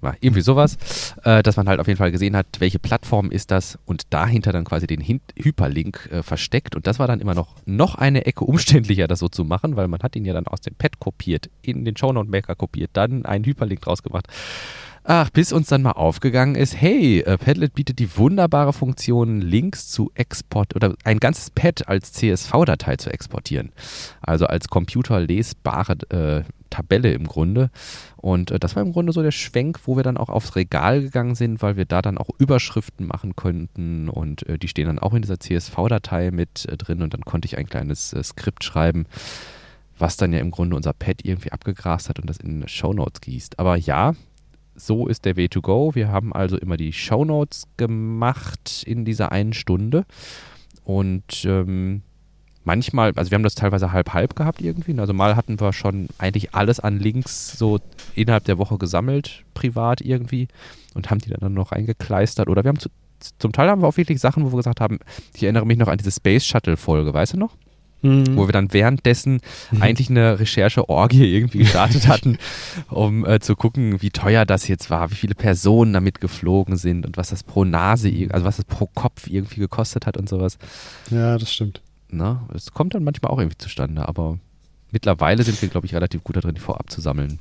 War irgendwie sowas, äh, dass man halt auf jeden Fall gesehen hat, welche Plattform ist das und dahinter dann quasi den Hin Hyperlink äh, versteckt. Und das war dann immer noch, noch eine Ecke umständlicher, das so zu machen, weil man hat ihn ja dann aus dem Pad kopiert, in den Shownote Maker kopiert, dann einen Hyperlink draus gemacht. Ach, bis uns dann mal aufgegangen ist, hey, äh, Padlet bietet die wunderbare Funktion, Links zu Export oder ein ganzes Pad als CSV-Datei zu exportieren. Also als computerlesbare äh, Tabelle im Grunde. Und äh, das war im Grunde so der Schwenk, wo wir dann auch aufs Regal gegangen sind, weil wir da dann auch Überschriften machen könnten und äh, die stehen dann auch in dieser CSV-Datei mit äh, drin und dann konnte ich ein kleines äh, Skript schreiben was dann ja im Grunde unser Pad irgendwie abgegrast hat und das in Shownotes gießt. Aber ja, so ist der Way to go. Wir haben also immer die Shownotes gemacht in dieser einen Stunde. Und ähm, manchmal, also wir haben das teilweise halb-halb gehabt irgendwie. Also mal hatten wir schon eigentlich alles an Links so innerhalb der Woche gesammelt, privat irgendwie, und haben die dann noch eingekleistert. Oder wir haben zu, zum Teil haben wir auch wirklich Sachen, wo wir gesagt haben, ich erinnere mich noch an diese Space Shuttle-Folge, weißt du noch? Mhm. Wo wir dann währenddessen mhm. eigentlich eine Recherche-Orgie irgendwie gestartet hatten, um äh, zu gucken, wie teuer das jetzt war, wie viele Personen damit geflogen sind und was das pro Nase, also was das pro Kopf irgendwie gekostet hat und sowas. Ja, das stimmt. Na, es kommt dann manchmal auch irgendwie zustande, aber mittlerweile sind wir, glaube ich, relativ gut darin, die vorab zu sammeln.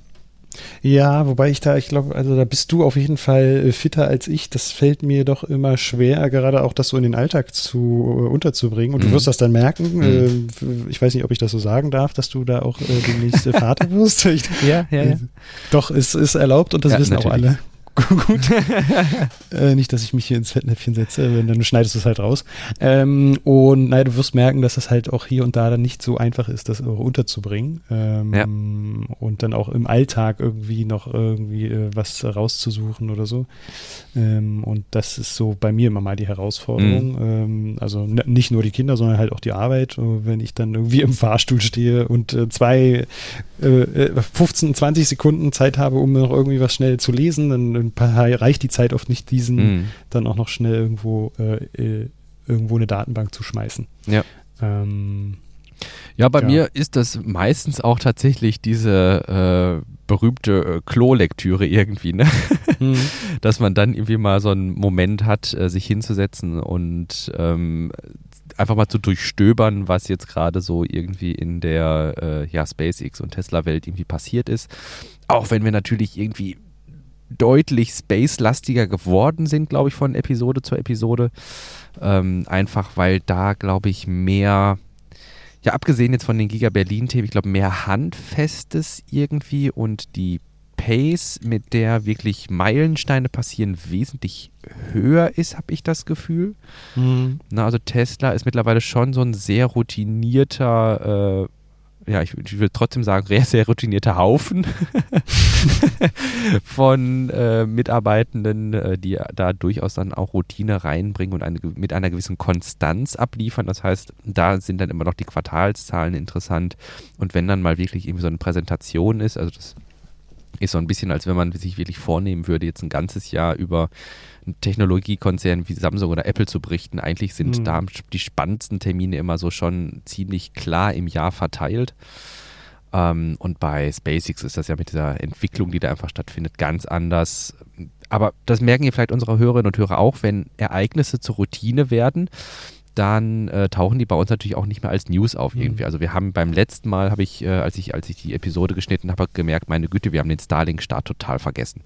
Ja, wobei ich da, ich glaube, also da bist du auf jeden Fall äh, fitter als ich. Das fällt mir doch immer schwer, gerade auch das so in den Alltag zu äh, unterzubringen. Und mhm. du wirst das dann merken. Mhm. Äh, ich weiß nicht, ob ich das so sagen darf, dass du da auch demnächst Vater wirst. Ich, ja, ja, ja. Doch, es ist erlaubt und das ja, wissen natürlich. auch alle. Gut. äh, nicht, dass ich mich hier ins Fettnäpfchen setze, wenn dann schneidest du es halt raus. Ähm, und naja, du wirst merken, dass es halt auch hier und da dann nicht so einfach ist, das unterzubringen. Ähm, ja. Und dann auch im Alltag irgendwie noch irgendwie äh, was rauszusuchen oder so. Ähm, und das ist so bei mir immer mal die Herausforderung. Mhm. Ähm, also nicht nur die Kinder, sondern halt auch die Arbeit. Wenn ich dann irgendwie im Fahrstuhl stehe und äh, zwei, äh, 15, äh, 20 Sekunden Zeit habe, um noch irgendwie was schnell zu lesen, dann reicht die Zeit oft nicht, diesen mhm. dann auch noch schnell irgendwo, äh, äh, irgendwo eine Datenbank zu schmeißen. Ja. Ähm, ja, bei ja. mir ist das meistens auch tatsächlich diese äh, berühmte äh, Klo-Lektüre irgendwie, ne? Mhm. Dass man dann irgendwie mal so einen Moment hat, äh, sich hinzusetzen und ähm, einfach mal zu durchstöbern, was jetzt gerade so irgendwie in der äh, ja, SpaceX und Tesla-Welt irgendwie passiert ist. Auch wenn wir natürlich irgendwie deutlich space-lastiger geworden sind, glaube ich, von Episode zu Episode. Ähm, einfach weil da, glaube ich, mehr, ja, abgesehen jetzt von den Giga Berlin-Themen, ich glaube, mehr Handfestes irgendwie und die Pace, mit der wirklich Meilensteine passieren, wesentlich höher ist, habe ich das Gefühl. Mhm. Na, also Tesla ist mittlerweile schon so ein sehr routinierter äh, ja, ich, ich würde trotzdem sagen, sehr, sehr routinierter Haufen von äh, Mitarbeitenden, äh, die da durchaus dann auch Routine reinbringen und eine, mit einer gewissen Konstanz abliefern. Das heißt, da sind dann immer noch die Quartalszahlen interessant. Und wenn dann mal wirklich irgendwie so eine Präsentation ist, also das ist so ein bisschen, als wenn man sich wirklich vornehmen würde, jetzt ein ganzes Jahr über Technologiekonzern wie Samsung oder Apple zu berichten. Eigentlich sind mhm. da die spannendsten Termine immer so schon ziemlich klar im Jahr verteilt. Ähm, und bei SpaceX ist das ja mit dieser Entwicklung, die da einfach stattfindet, ganz anders. Aber das merken ihr vielleicht unsere Hörerinnen und Hörer auch, wenn Ereignisse zur Routine werden dann äh, tauchen die bei uns natürlich auch nicht mehr als News auf mhm. irgendwie. Also wir haben beim letzten Mal, habe ich, äh, als ich, als ich die Episode geschnitten habe, gemerkt, meine Güte, wir haben den Starlink-Start total vergessen.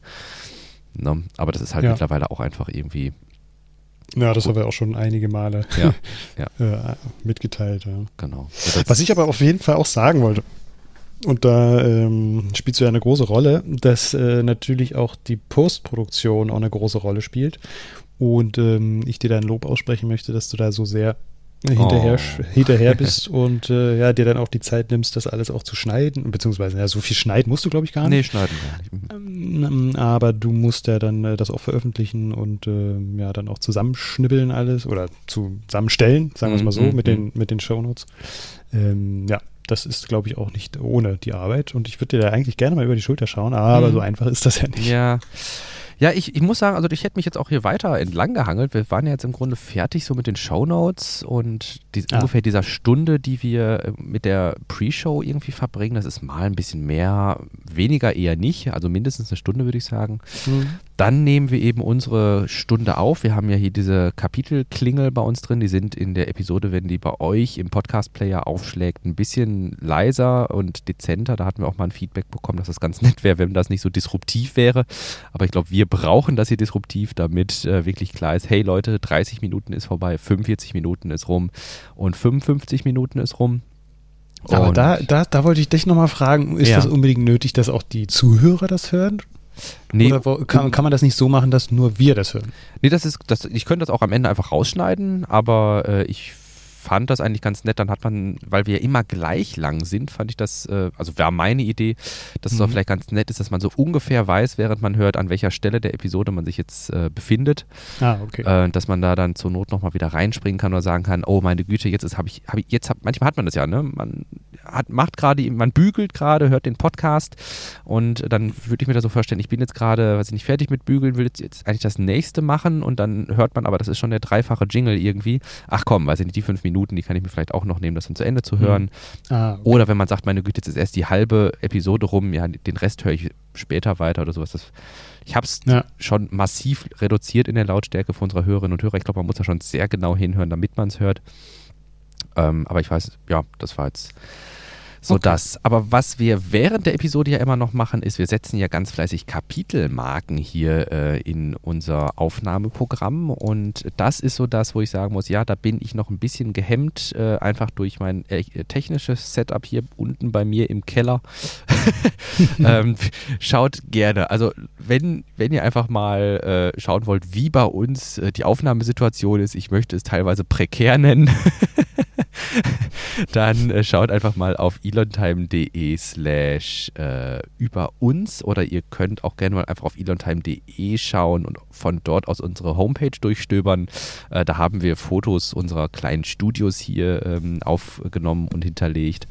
Ne? Aber das ist halt ja. mittlerweile auch einfach irgendwie. Ja, das haben wir auch schon einige Male ja, ja. äh, mitgeteilt. Ja. Genau. Was ich aber auf jeden Fall auch sagen wollte, und da ähm, spielt so eine große Rolle, dass äh, natürlich auch die Postproduktion auch eine große Rolle spielt. Und ähm, ich dir dein Lob aussprechen möchte, dass du da so sehr hinterher, oh. hinterher bist und äh, ja, dir dann auch die Zeit nimmst, das alles auch zu schneiden, beziehungsweise ja, so viel schneiden musst du, glaube ich, gar nicht. Nee, schneiden gar nicht. Ähm, aber du musst ja dann äh, das auch veröffentlichen und äh, ja, dann auch zusammenschnibbeln alles oder zusammenstellen, sagen wir es mal so, mhm. mit den, mhm. mit den Shownotes. Ähm, ja, das ist, glaube ich, auch nicht ohne die Arbeit und ich würde dir da eigentlich gerne mal über die Schulter schauen, aber mhm. so einfach ist das ja nicht. Ja. Ja, ich, ich muss sagen, also ich hätte mich jetzt auch hier weiter entlang gehangelt. Wir waren ja jetzt im Grunde fertig so mit den Shownotes und die, ah. ungefähr dieser Stunde, die wir äh, mit der Pre-Show irgendwie verbringen, das ist mal ein bisschen mehr, weniger eher nicht, also mindestens eine Stunde würde ich sagen. Mhm. Dann nehmen wir eben unsere Stunde auf. Wir haben ja hier diese Kapitelklingel bei uns drin. Die sind in der Episode, wenn die bei euch im Podcast-Player aufschlägt, ein bisschen leiser und dezenter. Da hatten wir auch mal ein Feedback bekommen, dass das ganz nett wäre, wenn das nicht so disruptiv wäre. Aber ich glaube, wir brauchen das hier disruptiv, damit äh, wirklich klar ist, hey Leute, 30 Minuten ist vorbei, 45 Minuten ist rum und 55 Minuten ist rum. Aber da, da, da wollte ich dich nochmal fragen, ist ja. das unbedingt nötig, dass auch die Zuhörer das hören? Nee, Oder wo, kann, kann, man das nicht so machen, dass nur wir das hören? Nee, das ist, das, ich könnte das auch am Ende einfach rausschneiden, aber äh, ich fand das eigentlich ganz nett. Dann hat man, weil wir ja immer gleich lang sind, fand ich das, äh, also war meine Idee, dass mhm. es auch vielleicht ganz nett ist, dass man so ungefähr weiß, während man hört, an welcher Stelle der Episode man sich jetzt äh, befindet. Ah, okay. Äh, dass man da dann zur Not nochmal wieder reinspringen kann oder sagen kann, oh meine Güte, jetzt ist, habe ich, habe ich, jetzt hab, manchmal hat man das ja, ne? Man hat, macht gerade, man bügelt gerade, hört den Podcast und dann würde ich mir da so vorstellen, ich bin jetzt gerade, weiß ich nicht, fertig mit bügeln, will jetzt, jetzt eigentlich das nächste machen und dann hört man aber, das ist schon der dreifache Jingle irgendwie. Ach komm, weiß ich nicht, die fünf Minuten, die kann ich mir vielleicht auch noch nehmen, das dann zu Ende zu hören. Mhm. Ah, okay. Oder wenn man sagt, meine Güte, jetzt ist erst die halbe Episode rum, ja, den Rest höre ich später weiter oder sowas. Das, ich habe es ja. schon massiv reduziert in der Lautstärke von unserer Hörerinnen und Hörer. Ich glaube, man muss da schon sehr genau hinhören, damit man es hört. Ähm, aber ich weiß, ja, das war jetzt so okay. das. Aber was wir während der Episode ja immer noch machen, ist, wir setzen ja ganz fleißig Kapitelmarken hier äh, in unser Aufnahmeprogramm. Und das ist so das, wo ich sagen muss, ja, da bin ich noch ein bisschen gehemmt, äh, einfach durch mein äh, technisches Setup hier unten bei mir im Keller. ähm, schaut gerne. Also wenn, wenn ihr einfach mal äh, schauen wollt, wie bei uns äh, die Aufnahmesituation ist, ich möchte es teilweise prekär nennen. dann äh, schaut einfach mal auf elontime.de slash äh, über uns oder ihr könnt auch gerne mal einfach auf elontime.de schauen und von dort aus unsere Homepage durchstöbern. Äh, da haben wir Fotos unserer kleinen Studios hier ähm, aufgenommen und hinterlegt.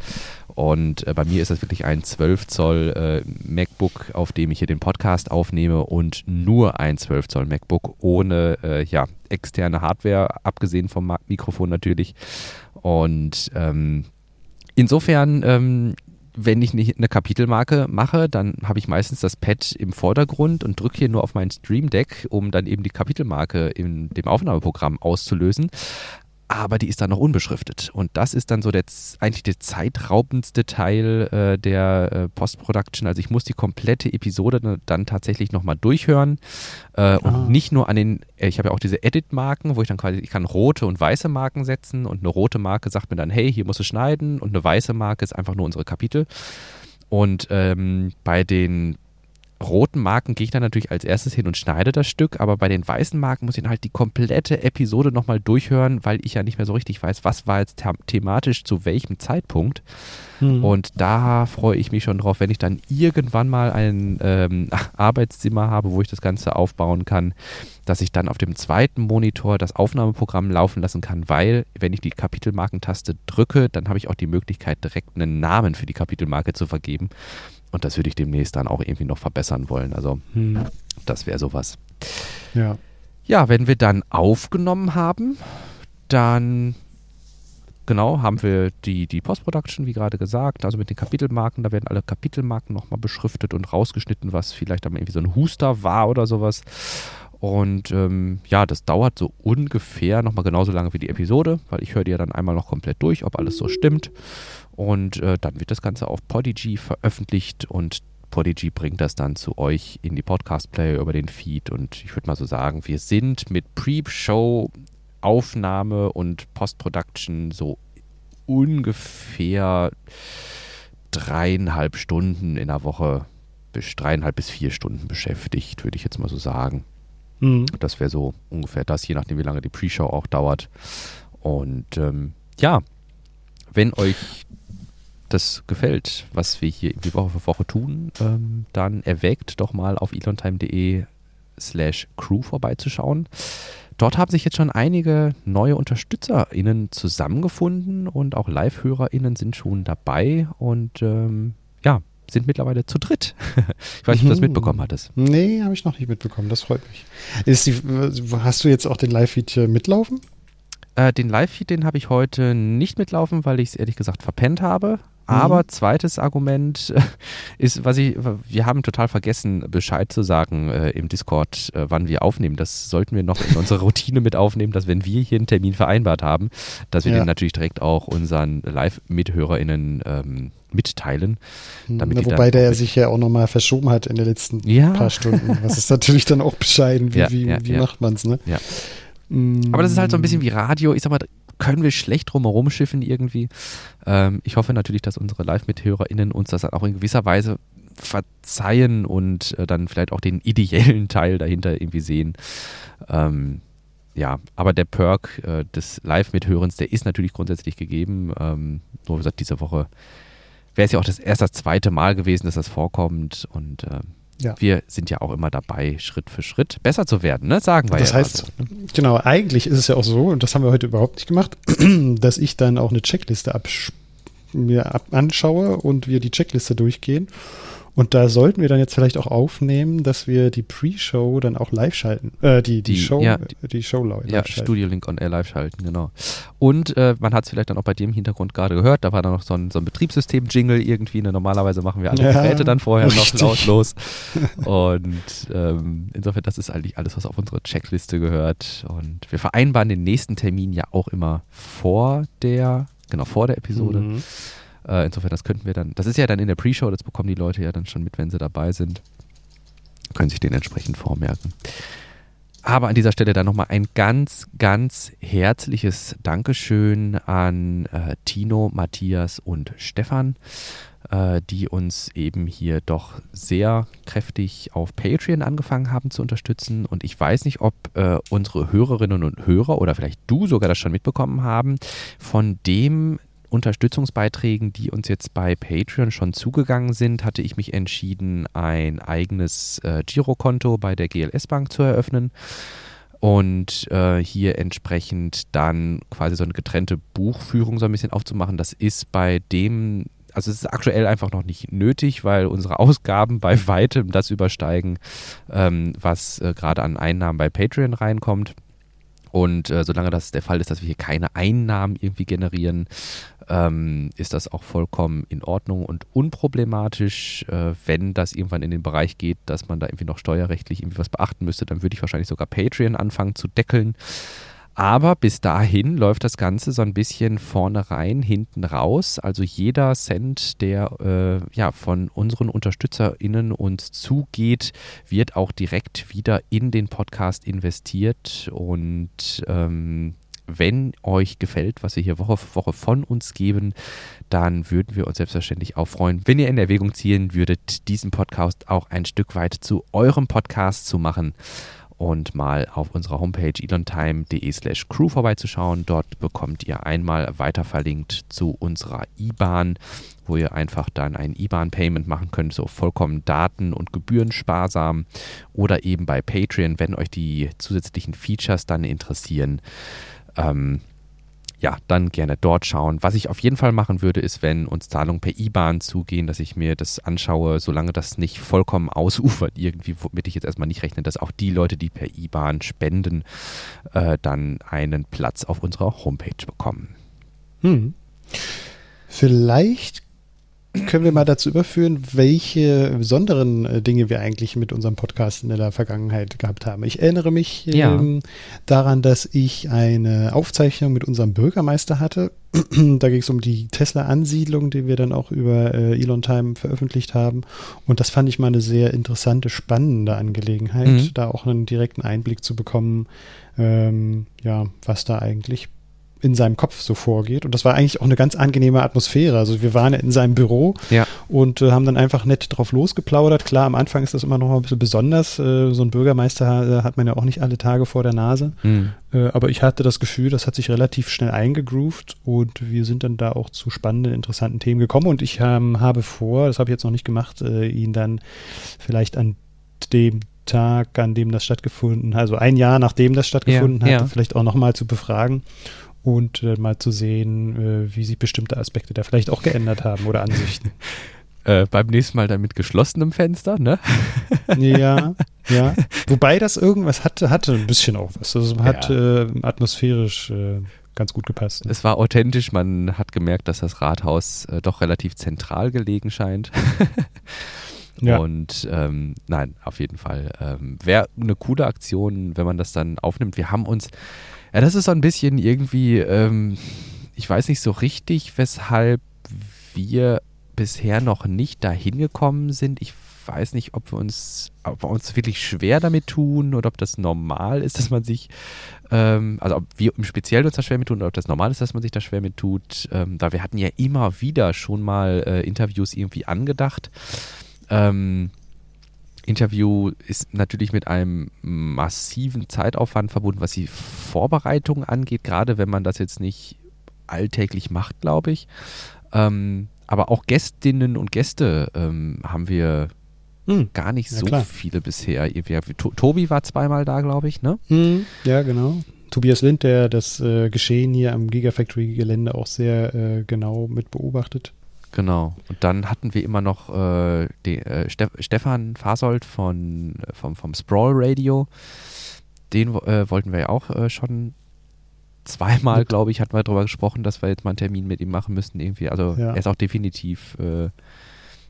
Und äh, bei mir ist das wirklich ein 12 Zoll äh, MacBook, auf dem ich hier den Podcast aufnehme und nur ein 12 Zoll MacBook ohne äh, ja, externe Hardware, abgesehen vom Mikrofon natürlich. Und ähm, insofern, ähm, wenn ich eine Kapitelmarke mache, dann habe ich meistens das Pad im Vordergrund und drücke hier nur auf mein Stream Deck, um dann eben die Kapitelmarke in dem Aufnahmeprogramm auszulösen aber die ist dann noch unbeschriftet. Und das ist dann so der, eigentlich der zeitraubendste Teil äh, der äh, Post-Production. Also ich muss die komplette Episode dann tatsächlich nochmal durchhören äh, und ah. nicht nur an den, äh, ich habe ja auch diese Edit-Marken, wo ich dann quasi, ich kann rote und weiße Marken setzen und eine rote Marke sagt mir dann, hey, hier musst du schneiden und eine weiße Marke ist einfach nur unsere Kapitel. Und ähm, bei den roten Marken gehe ich dann natürlich als erstes hin und schneide das Stück, aber bei den weißen Marken muss ich dann halt die komplette Episode nochmal durchhören, weil ich ja nicht mehr so richtig weiß, was war jetzt thematisch zu welchem Zeitpunkt. Mhm. Und da freue ich mich schon drauf, wenn ich dann irgendwann mal ein ähm, Arbeitszimmer habe, wo ich das Ganze aufbauen kann, dass ich dann auf dem zweiten Monitor das Aufnahmeprogramm laufen lassen kann, weil wenn ich die Kapitelmarkentaste drücke, dann habe ich auch die Möglichkeit, direkt einen Namen für die Kapitelmarke zu vergeben. Und das würde ich demnächst dann auch irgendwie noch verbessern wollen. Also hm. das wäre sowas. Ja. Ja, wenn wir dann aufgenommen haben, dann genau, haben wir die, die Post-Production, wie gerade gesagt, also mit den Kapitelmarken. Da werden alle Kapitelmarken nochmal beschriftet und rausgeschnitten, was vielleicht dann irgendwie so ein Huster war oder sowas. Und ähm, ja, das dauert so ungefähr nochmal genauso lange wie die Episode, weil ich höre die ja dann einmal noch komplett durch, ob alles so stimmt. Und äh, dann wird das Ganze auf Podigy veröffentlicht und Podigy bringt das dann zu euch in die Podcast-Player über den Feed. Und ich würde mal so sagen, wir sind mit Pre-Show, Aufnahme und Post-Production so ungefähr dreieinhalb Stunden in der Woche bis dreieinhalb bis vier Stunden beschäftigt, würde ich jetzt mal so sagen. Mhm. Das wäre so ungefähr das, je nachdem, wie lange die Pre-Show auch dauert. Und ähm, ja, wenn euch das gefällt, was wir hier irgendwie Woche für Woche tun, ähm, dann erwägt doch mal auf elontime.de slash crew vorbeizuschauen. Dort haben sich jetzt schon einige neue UnterstützerInnen zusammengefunden und auch Live-HörerInnen sind schon dabei und ähm, ja, sind mittlerweile zu dritt. ich weiß nicht, ob du das mhm. mitbekommen hattest. Nee, habe ich noch nicht mitbekommen. Das freut mich. Die, hast du jetzt auch den Live-Feed mitlaufen? Äh, den Live-Feed, den habe ich heute nicht mitlaufen, weil ich es ehrlich gesagt verpennt habe. Aber mhm. zweites Argument ist, was ich, wir haben total vergessen, Bescheid zu sagen äh, im Discord, äh, wann wir aufnehmen. Das sollten wir noch in unsere Routine mit aufnehmen, dass wenn wir hier einen Termin vereinbart haben, dass wir ja. den natürlich direkt auch unseren Live-MithörerInnen ähm, mitteilen. Damit Na, wobei der sich ja auch nochmal verschoben hat in den letzten ja. paar Stunden. Das ist natürlich dann auch bescheiden, wie, ja, wie, wie macht man es, ne? Ja. Aber das ist halt so ein bisschen wie Radio. Ich sag mal, können wir schlecht drumherum schiffen irgendwie. Ähm, ich hoffe natürlich, dass unsere Live-MithörerInnen uns das auch in gewisser Weise verzeihen und äh, dann vielleicht auch den ideellen Teil dahinter irgendwie sehen. Ähm, ja, aber der Perk äh, des Live-Mithörens, der ist natürlich grundsätzlich gegeben. Ähm, nur wie gesagt, diese Woche wäre es ja auch das erste, das zweite Mal gewesen, dass das vorkommt und äh, ja. Wir sind ja auch immer dabei, Schritt für Schritt besser zu werden, ne? sagen wir das ja. Das heißt, so. genau, eigentlich ist es ja auch so, und das haben wir heute überhaupt nicht gemacht, dass ich dann auch eine Checkliste mir anschaue und wir die Checkliste durchgehen und da sollten wir dann jetzt vielleicht auch aufnehmen, dass wir die Pre-Show dann auch live schalten. Äh, die, die, die Show, ja, die Show live Ja, schalten. Studio Link on Air live schalten, genau. Und äh, man hat es vielleicht dann auch bei dir im Hintergrund gerade gehört, da war dann noch so ein, so ein Betriebssystem-Jingle irgendwie. Ne? Normalerweise machen wir alle ja, Geräte dann vorher richtig. noch lautlos. Und ähm, insofern, das ist eigentlich alles, was auf unsere Checkliste gehört. Und wir vereinbaren den nächsten Termin ja auch immer vor der, genau, vor der Episode. Mhm. Äh, insofern, das könnten wir dann, das ist ja dann in der Pre-Show, das bekommen die Leute ja dann schon mit, wenn sie dabei sind. Können sich den entsprechend vormerken. Aber an dieser Stelle dann nochmal ein ganz, ganz herzliches Dankeschön an äh, Tino, Matthias und Stefan, äh, die uns eben hier doch sehr kräftig auf Patreon angefangen haben zu unterstützen. Und ich weiß nicht, ob äh, unsere Hörerinnen und Hörer oder vielleicht du sogar das schon mitbekommen haben, von dem Unterstützungsbeiträgen, die uns jetzt bei Patreon schon zugegangen sind, hatte ich mich entschieden, ein eigenes äh, Girokonto bei der GLS Bank zu eröffnen und äh, hier entsprechend dann quasi so eine getrennte Buchführung so ein bisschen aufzumachen. Das ist bei dem, also es ist aktuell einfach noch nicht nötig, weil unsere Ausgaben bei weitem das übersteigen, ähm, was äh, gerade an Einnahmen bei Patreon reinkommt. Und äh, solange das der Fall ist, dass wir hier keine Einnahmen irgendwie generieren, ähm, ist das auch vollkommen in Ordnung und unproblematisch. Äh, wenn das irgendwann in den Bereich geht, dass man da irgendwie noch steuerrechtlich irgendwie was beachten müsste, dann würde ich wahrscheinlich sogar Patreon anfangen zu deckeln. Aber bis dahin läuft das Ganze so ein bisschen vorne rein, hinten raus. Also jeder Cent, der äh, ja, von unseren UnterstützerInnen uns zugeht, wird auch direkt wieder in den Podcast investiert. Und ähm, wenn euch gefällt, was wir hier Woche für Woche von uns geben, dann würden wir uns selbstverständlich auch freuen, wenn ihr in Erwägung ziehen würdet, diesen Podcast auch ein Stück weit zu eurem Podcast zu machen und mal auf unserer Homepage elontime.de slash crew vorbeizuschauen. Dort bekommt ihr einmal weiter verlinkt zu unserer IBAN, wo ihr einfach dann ein IBAN-Payment machen könnt, so vollkommen daten- und gebührensparsam oder eben bei Patreon, wenn euch die zusätzlichen Features dann interessieren ähm, ja, dann gerne dort schauen. Was ich auf jeden Fall machen würde, ist, wenn uns Zahlungen per IBAN zugehen, dass ich mir das anschaue, solange das nicht vollkommen ausufert, irgendwie, womit ich jetzt erstmal nicht rechne, dass auch die Leute, die per IBAN spenden, äh, dann einen Platz auf unserer Homepage bekommen. Hm. Vielleicht können wir mal dazu überführen, welche besonderen äh, Dinge wir eigentlich mit unserem Podcast in der Vergangenheit gehabt haben. Ich erinnere mich Ja. ähm, daran, dass ich eine Aufzeichnung mit unserem Bürgermeister hatte. da ging es um die Tesla-Ansiedlung, die wir dann auch über äh, Elon Time veröffentlicht haben. Und das fand ich mal eine sehr interessante, spannende Angelegenheit, Mhm. da auch einen direkten Einblick zu bekommen, ähm, ja, was da eigentlich in seinem Kopf so vorgeht. Und das war eigentlich auch eine ganz angenehme Atmosphäre. Also wir waren in seinem Büro Ja. und äh, haben dann einfach nett drauf losgeplaudert. Klar, am Anfang ist das immer noch mal ein bisschen besonders. Äh, so ein Bürgermeister äh, hat man ja auch nicht alle Tage vor der Nase. Hm. Äh, aber ich hatte das Gefühl, das hat sich relativ schnell eingegroovt und wir sind dann da auch zu spannenden, interessanten Themen gekommen. Und ich ähm, habe vor, das habe ich jetzt noch nicht gemacht, äh, ihn dann vielleicht an dem Tag, an dem das stattgefunden hat, also ein Jahr nachdem das stattgefunden Ja, hat, ja. vielleicht auch nochmal zu befragen und äh, mal zu sehen, äh, wie sich bestimmte Aspekte da vielleicht auch geändert haben oder Ansichten. Äh, beim nächsten Mal dann mit geschlossenem Fenster, ne? ja, ja. Wobei das irgendwas hatte, hatte ein bisschen auch was. Also hat äh, atmosphärisch äh, ganz gut gepasst. Es war authentisch, man hat gemerkt, dass das Rathaus äh, doch relativ zentral gelegen scheint. Ja. Und ähm, nein, auf jeden Fall. Ähm, Wäre eine coole Aktion, wenn man das dann aufnimmt. Wir haben uns, ja, das ist so ein bisschen irgendwie, ähm, ich weiß nicht so richtig, weshalb wir bisher noch nicht dahin gekommen sind. Ich weiß nicht, ob wir uns, ob wir uns wirklich schwer damit tun oder ob das normal ist, dass man sich, ähm, also ob wir im Speziellen uns da schwer mit tun oder ob das normal ist, dass man sich da schwer mit tut. Ähm, da wir hatten ja immer wieder schon mal äh, Interviews irgendwie angedacht. Ähm, Interview ist natürlich mit einem massiven Zeitaufwand verbunden, was die Vorbereitung angeht, gerade wenn man das jetzt nicht alltäglich macht, glaube ich. Ähm, aber auch Gästinnen und Gäste ähm, haben wir Hm. gar nicht Ja, so klar. viele bisher. Tobi war zweimal da, glaube ich, ne? Hm, ja, genau. Tobias Lind, der das äh, Geschehen hier am Gigafactory-Gelände auch sehr äh, genau mit beobachtet. Genau. Und dann hatten wir immer noch äh, den, äh, Ste Stefan Fasold von, äh, vom, vom Sprawl Radio. Den äh, wollten wir ja auch äh, schon zweimal, glaube ich, hatten wir darüber gesprochen, dass wir jetzt mal einen Termin mit ihm machen müssten irgendwie. Also Ja. er ist auch definitiv äh,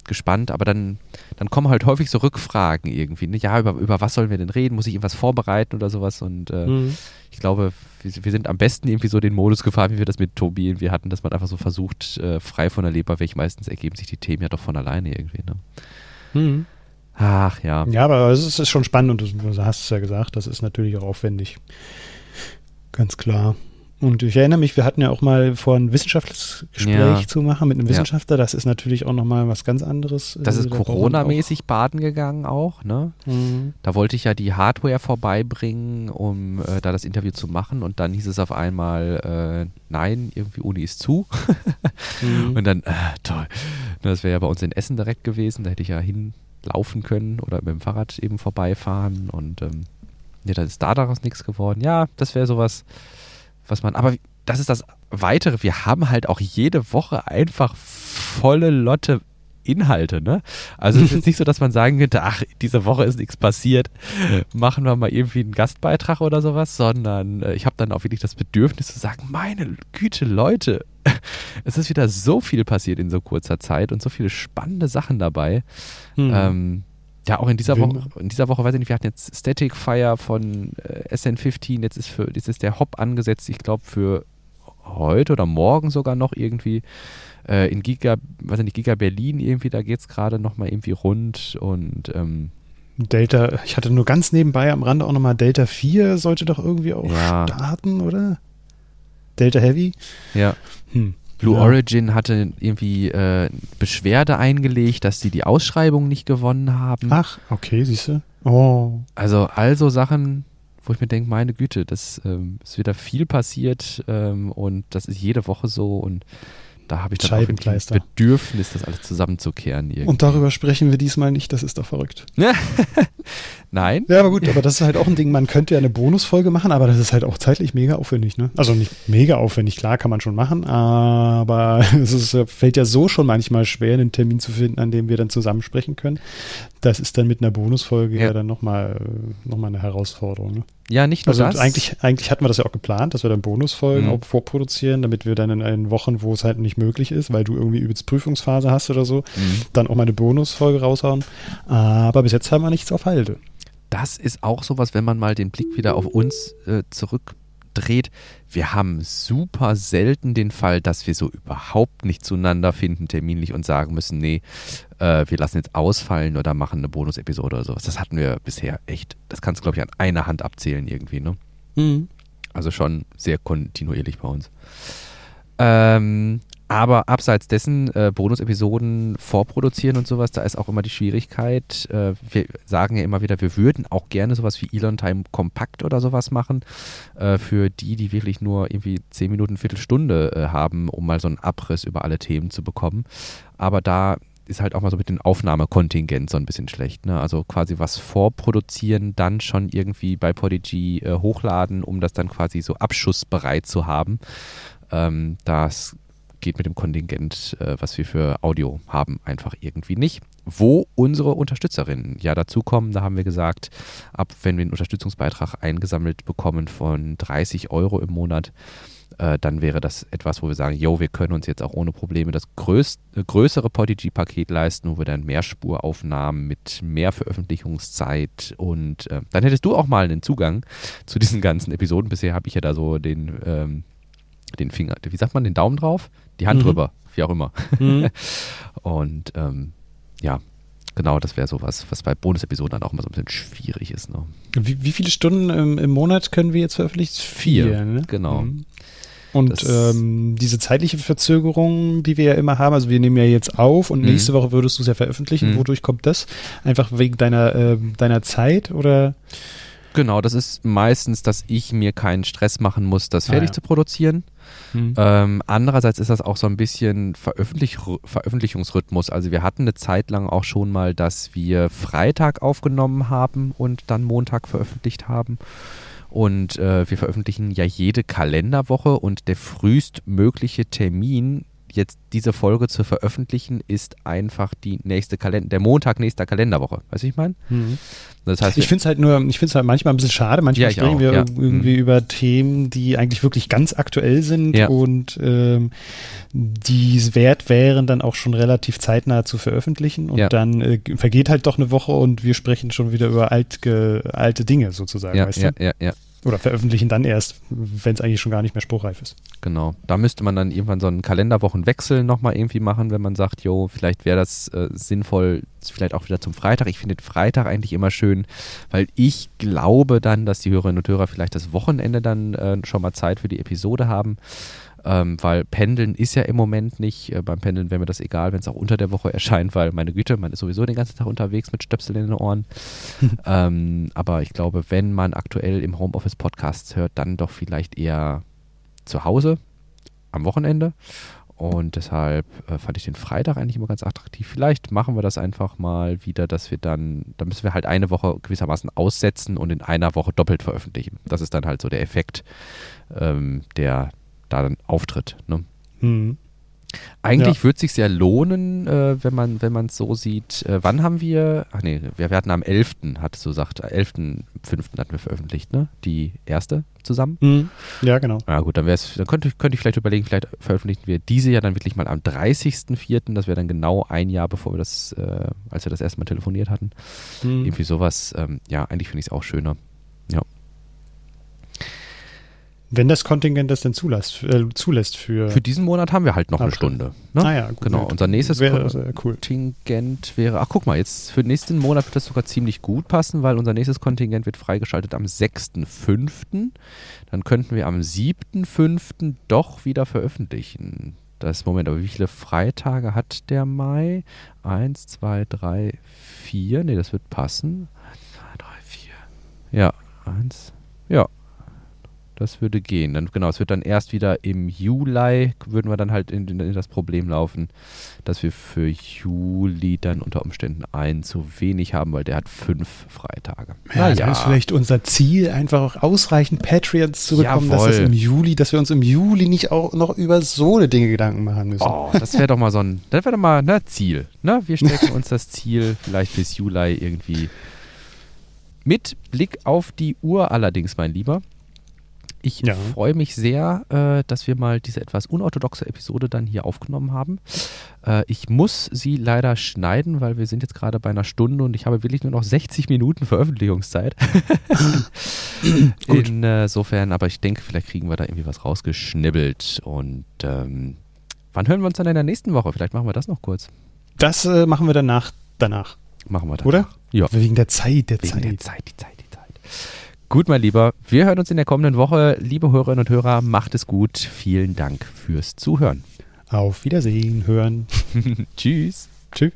gespannt, aber dann, dann kommen halt häufig so Rückfragen irgendwie. Ne? Ja, über, über was sollen wir denn reden? Muss ich irgendwas vorbereiten oder sowas? Und äh, Hm. ich glaube, wir, wir sind am besten irgendwie so den Modus gefahren, wie wir das mit Tobi irgendwie hatten, dass man einfach so versucht, äh, frei von der Leber weg. Meistens ergeben sich die Themen ja doch von alleine irgendwie. Ne? Hm. Ach ja. Ja, aber es ist, ist schon spannend und du, du hast es ja gesagt, das ist natürlich auch aufwendig. Ganz klar. Und ich erinnere mich, wir hatten ja auch mal vor, ein wissenschaftliches Gespräch Ja. zu machen mit einem. Wissenschaftler. Das ist natürlich auch nochmal was ganz anderes. Das Äh, ist da braucht man Corona-mäßig baden gegangen auch, ne? Mhm. Da wollte ich ja die Hardware vorbeibringen, um äh, da das Interview zu machen und dann hieß es auf einmal, äh, nein, irgendwie Uni ist zu. Mhm. Und dann, äh, toll. Das wäre ja bei uns in Essen direkt gewesen, da hätte ich ja hinlaufen können oder mit dem Fahrrad eben vorbeifahren und ähm, ja, dann ist da daraus nichts geworden. Ja, das wäre sowas, was man, aber das ist das Weitere, wir haben halt auch jede Woche einfach volle Lotte Inhalte, ne? Also es ist jetzt nicht so, dass man sagen könnte, ach, diese Woche ist nichts passiert, machen wir mal irgendwie einen Gastbeitrag oder sowas, sondern äh, ich habe dann auch wirklich das Bedürfnis zu sagen, meine Güte, Leute, es ist wieder so viel passiert in so kurzer Zeit und so viele spannende Sachen dabei. Mhm. Ähm, ja, auch in dieser Will Woche, in dieser Woche, weiß ich nicht, wir hatten jetzt Static Fire von äh, SN15, jetzt ist für, jetzt ist der Hop angesetzt, ich glaube für heute oder morgen sogar noch irgendwie äh, in Giga, weiß ich nicht, Giga Berlin irgendwie, da geht es gerade nochmal irgendwie rund und ähm, Delta, ich hatte nur ganz nebenbei am Rande auch nochmal Delta 4 sollte doch irgendwie auch Ja. starten, oder? Delta Heavy? ja. Hm. Blue Ja. Origin hatte irgendwie äh, Beschwerde eingelegt, dass sie die Ausschreibung nicht gewonnen haben. Ach, okay, siehst du. Oh. Also all so Sachen, wo ich mir denke, meine Güte, das ähm, ist wieder viel passiert ähm, und das ist jede Woche so und da habe ich dann auch Scheibenkleister. Bedürfnis, das alles zusammenzukehren. Irgendwie. Und darüber sprechen wir diesmal nicht, das ist doch verrückt. Nein. Ja, aber gut, aber das ist halt auch ein Ding, man könnte ja eine Bonusfolge machen, aber das ist halt auch zeitlich mega aufwendig, ne? Also nicht mega aufwendig, klar kann man schon machen, aber es ist, fällt ja so schon manchmal schwer, einen Termin zu finden, an dem wir dann zusammen sprechen können. Das ist dann mit einer Bonusfolge ja, ja dann nochmal noch mal eine Herausforderung, ne? Ja, nicht nur also das. Eigentlich, eigentlich hatten wir das ja auch geplant, dass wir dann Bonusfolgen mhm. auch vorproduzieren, damit wir dann in, in Wochen, wo es halt nicht möglich ist, weil du irgendwie übelst Prüfungsphase hast oder so, mhm. dann auch mal eine Bonusfolge raushauen. Aber bis jetzt haben wir nichts auf Halde das ist auch sowas, wenn man mal den Blick wieder auf uns äh, zurückdreht. Wir haben super selten den Fall, dass wir so überhaupt nicht zueinander finden, terminlich und sagen müssen, nee, äh, wir lassen jetzt ausfallen oder machen eine Bonus-Episode oder sowas. Das hatten wir bisher echt. Das kannst du, glaube ich, an einer Hand abzählen irgendwie, ne? Mhm. Also schon sehr kontinuierlich bei uns. Ähm, aber abseits dessen, äh, Bonus-Episoden vorproduzieren und sowas, da ist auch immer die Schwierigkeit. Äh, wir sagen ja immer wieder, wir würden auch gerne sowas wie Elon Time Kompakt oder sowas machen. Äh, für die, die wirklich nur irgendwie 10 Minuten, Viertelstunde äh, haben, um mal so einen Abriss über alle Themen zu bekommen. Aber da ist halt auch mal so mit dem Aufnahmekontingent so ein bisschen schlecht. Ne? Also quasi was vorproduzieren, dann schon irgendwie bei Podigy äh, hochladen, um das dann quasi so abschussbereit zu haben. Ähm, das geht mit dem Kontingent, äh, was wir für Audio haben, einfach irgendwie nicht. Wo unsere Unterstützerinnen ja dazukommen, da haben wir gesagt, ab wenn wir einen Unterstützungsbeitrag eingesammelt bekommen von 30 Euro im Monat, äh, dann wäre das etwas, wo wir sagen, yo, wir können uns jetzt auch ohne Probleme das größ äh, größere Podigy-Paket leisten, wo wir dann mehr Spuraufnahmen mit mehr Veröffentlichungszeit und äh, dann hättest du auch mal einen Zugang zu diesen ganzen Episoden. Bisher habe ich ja da so den, ähm, den Finger, wie sagt man, den Daumen drauf? die Hand mhm. drüber, wie auch immer. Mhm. und ähm, ja, genau, das wäre sowas, was bei Bonus-Episoden dann auch immer so ein bisschen schwierig ist. Ne? Wie, wie, viele Stunden im, im, Monat können wir jetzt veröffentlichen? Vier, Vier ne? genau. Mhm. Und ähm, diese zeitliche Verzögerung, die wir ja immer haben, also wir nehmen ja jetzt auf und mhm. nächste Woche würdest du es ja veröffentlichen. Mhm. Wodurch kommt das? Einfach wegen deiner, äh, deiner Zeit oder? Genau, das ist meistens, dass ich mir keinen Stress machen muss, das fertig ah, ja. zu produzieren. Mhm. Ähm, andererseits ist das auch so ein bisschen Veröffentlich Veröffentlichungsrhythmus. Also wir hatten eine Zeit lang auch schon mal, dass wir Freitag aufgenommen haben und dann Montag veröffentlicht haben. Und äh, wir veröffentlichen ja jede Kalenderwoche und der frühestmögliche Termin jetzt diese Folge zu veröffentlichen, ist einfach die nächste Kalender, der Montag nächster Kalenderwoche. Weißt du, ich meine? Mhm. Das heißt, ich finde es halt nur, ich finde es halt manchmal ein bisschen schade. Manchmal ja, sprechen auch, wir ja. irgendwie mhm. über Themen, die eigentlich wirklich ganz aktuell sind ja. und ähm, die es wert wären, dann auch schon relativ zeitnah zu veröffentlichen. Und dann äh, vergeht halt doch eine Woche und wir sprechen schon wieder über alt, alte Dinge sozusagen. Ja, weißt du? ja, ja, ja. Oder veröffentlichen dann erst, wenn es eigentlich schon gar nicht mehr spruchreif ist. Genau. Da müsste man dann irgendwann so einen Kalenderwochenwechsel nochmal irgendwie machen, wenn man sagt, jo, vielleicht wäre das äh, sinnvoll, vielleicht auch wieder zum Freitag. Ich finde Freitag eigentlich immer schön, weil ich glaube dann, dass die Hörerinnen und Hörer vielleicht das Wochenende dann äh, schon mal Zeit für die Episode haben. Ähm, weil Pendeln ist ja im Moment nicht. Äh, beim Pendeln wäre mir das egal, wenn es auch unter der Woche erscheint, weil meine Güte, man ist sowieso den ganzen Tag unterwegs mit Stöpseln in den Ohren. ähm, aber ich glaube, wenn man aktuell im Homeoffice Podcasts hört, dann doch vielleicht eher zu Hause am Wochenende. Und deshalb äh, fand ich den Freitag eigentlich immer ganz attraktiv. Vielleicht machen wir das einfach mal wieder, dass wir dann, da müssen wir halt eine Woche gewissermaßen aussetzen und in einer Woche doppelt veröffentlichen. Das ist dann halt so der Effekt, ähm, der, da dann auftritt. Ne? Mhm. Eigentlich ja. würde es sich sehr lohnen, äh, wenn man wenn es so sieht. Äh, wann haben wir, ach nee, wir, wir hatten am 11., hattest du gesagt, 11.5. hatten wir veröffentlicht, ne? Die erste zusammen. Mhm. Ja, genau. Ja gut, dann, dann könnte, könnte ich vielleicht überlegen, vielleicht veröffentlichen wir diese ja dann wirklich mal am 30.04., das wäre dann genau ein Jahr, bevor wir das, äh, als wir das erste Mal telefoniert hatten. Mhm. Irgendwie sowas, ähm, ja, eigentlich finde ich es auch schöner. Ja. Wenn das Kontingent das denn zulässt, äh, zulässt für. Für diesen Monat haben wir halt noch eine Stunde. Ne? Ah ja, gut. Genau. Unser nächstes wäre, Kontingent wäre. Ach, guck mal, jetzt für den nächsten Monat wird das sogar ziemlich gut passen, weil unser nächstes Kontingent wird freigeschaltet am 6.5. Dann könnten wir am 7.5. doch wieder veröffentlichen. Das Moment, aber wie viele Freitage hat der Mai? Eins, zwei, drei, vier. Ne, das wird passen. Eins, zwei, drei, vier. Ja, eins. Ja, Das würde gehen. Dann, genau, es wird dann erst wieder im Juli, würden wir dann halt in, in, das Problem laufen, dass wir für Juli dann unter Umständen einen zu wenig haben, weil der hat fünf Freitage. Ja, ja. das ist vielleicht unser Ziel, einfach auch ausreichend Patreons zu bekommen, Jawohl. dass es im Juli, dass wir uns im Juli nicht auch noch über so eine Dinge Gedanken machen müssen. Oh, das wäre doch mal so ein, das wäre doch mal ein ne, Ziel. Ne? Wir stecken uns das Ziel vielleicht bis Juli irgendwie mit Blick auf die Uhr allerdings, mein Lieber. Ich ja. freue mich sehr, äh, dass wir mal diese etwas unorthodoxe Episode dann hier aufgenommen haben. Äh, ich muss sie leider schneiden, weil wir sind jetzt gerade bei einer Stunde und ich habe wirklich nur noch 60 Minuten Veröffentlichungszeit. Insofern, aber ich denke, vielleicht kriegen wir da irgendwie was rausgeschnibbelt. Und ähm, wann hören wir uns dann in der nächsten Woche? Vielleicht machen wir das noch kurz. Das äh, machen wir danach. Danach. Machen wir das. Oder? Ja. Wegen der Zeit, der Wegen Zeit. der Zeit, die Zeit, die Zeit. Gut, mein Lieber, wir hören uns in der kommenden Woche. Liebe Hörerinnen und Hörer, macht es gut. Vielen Dank fürs Zuhören. Auf Wiedersehen, hören. Tschüss. Tschüss.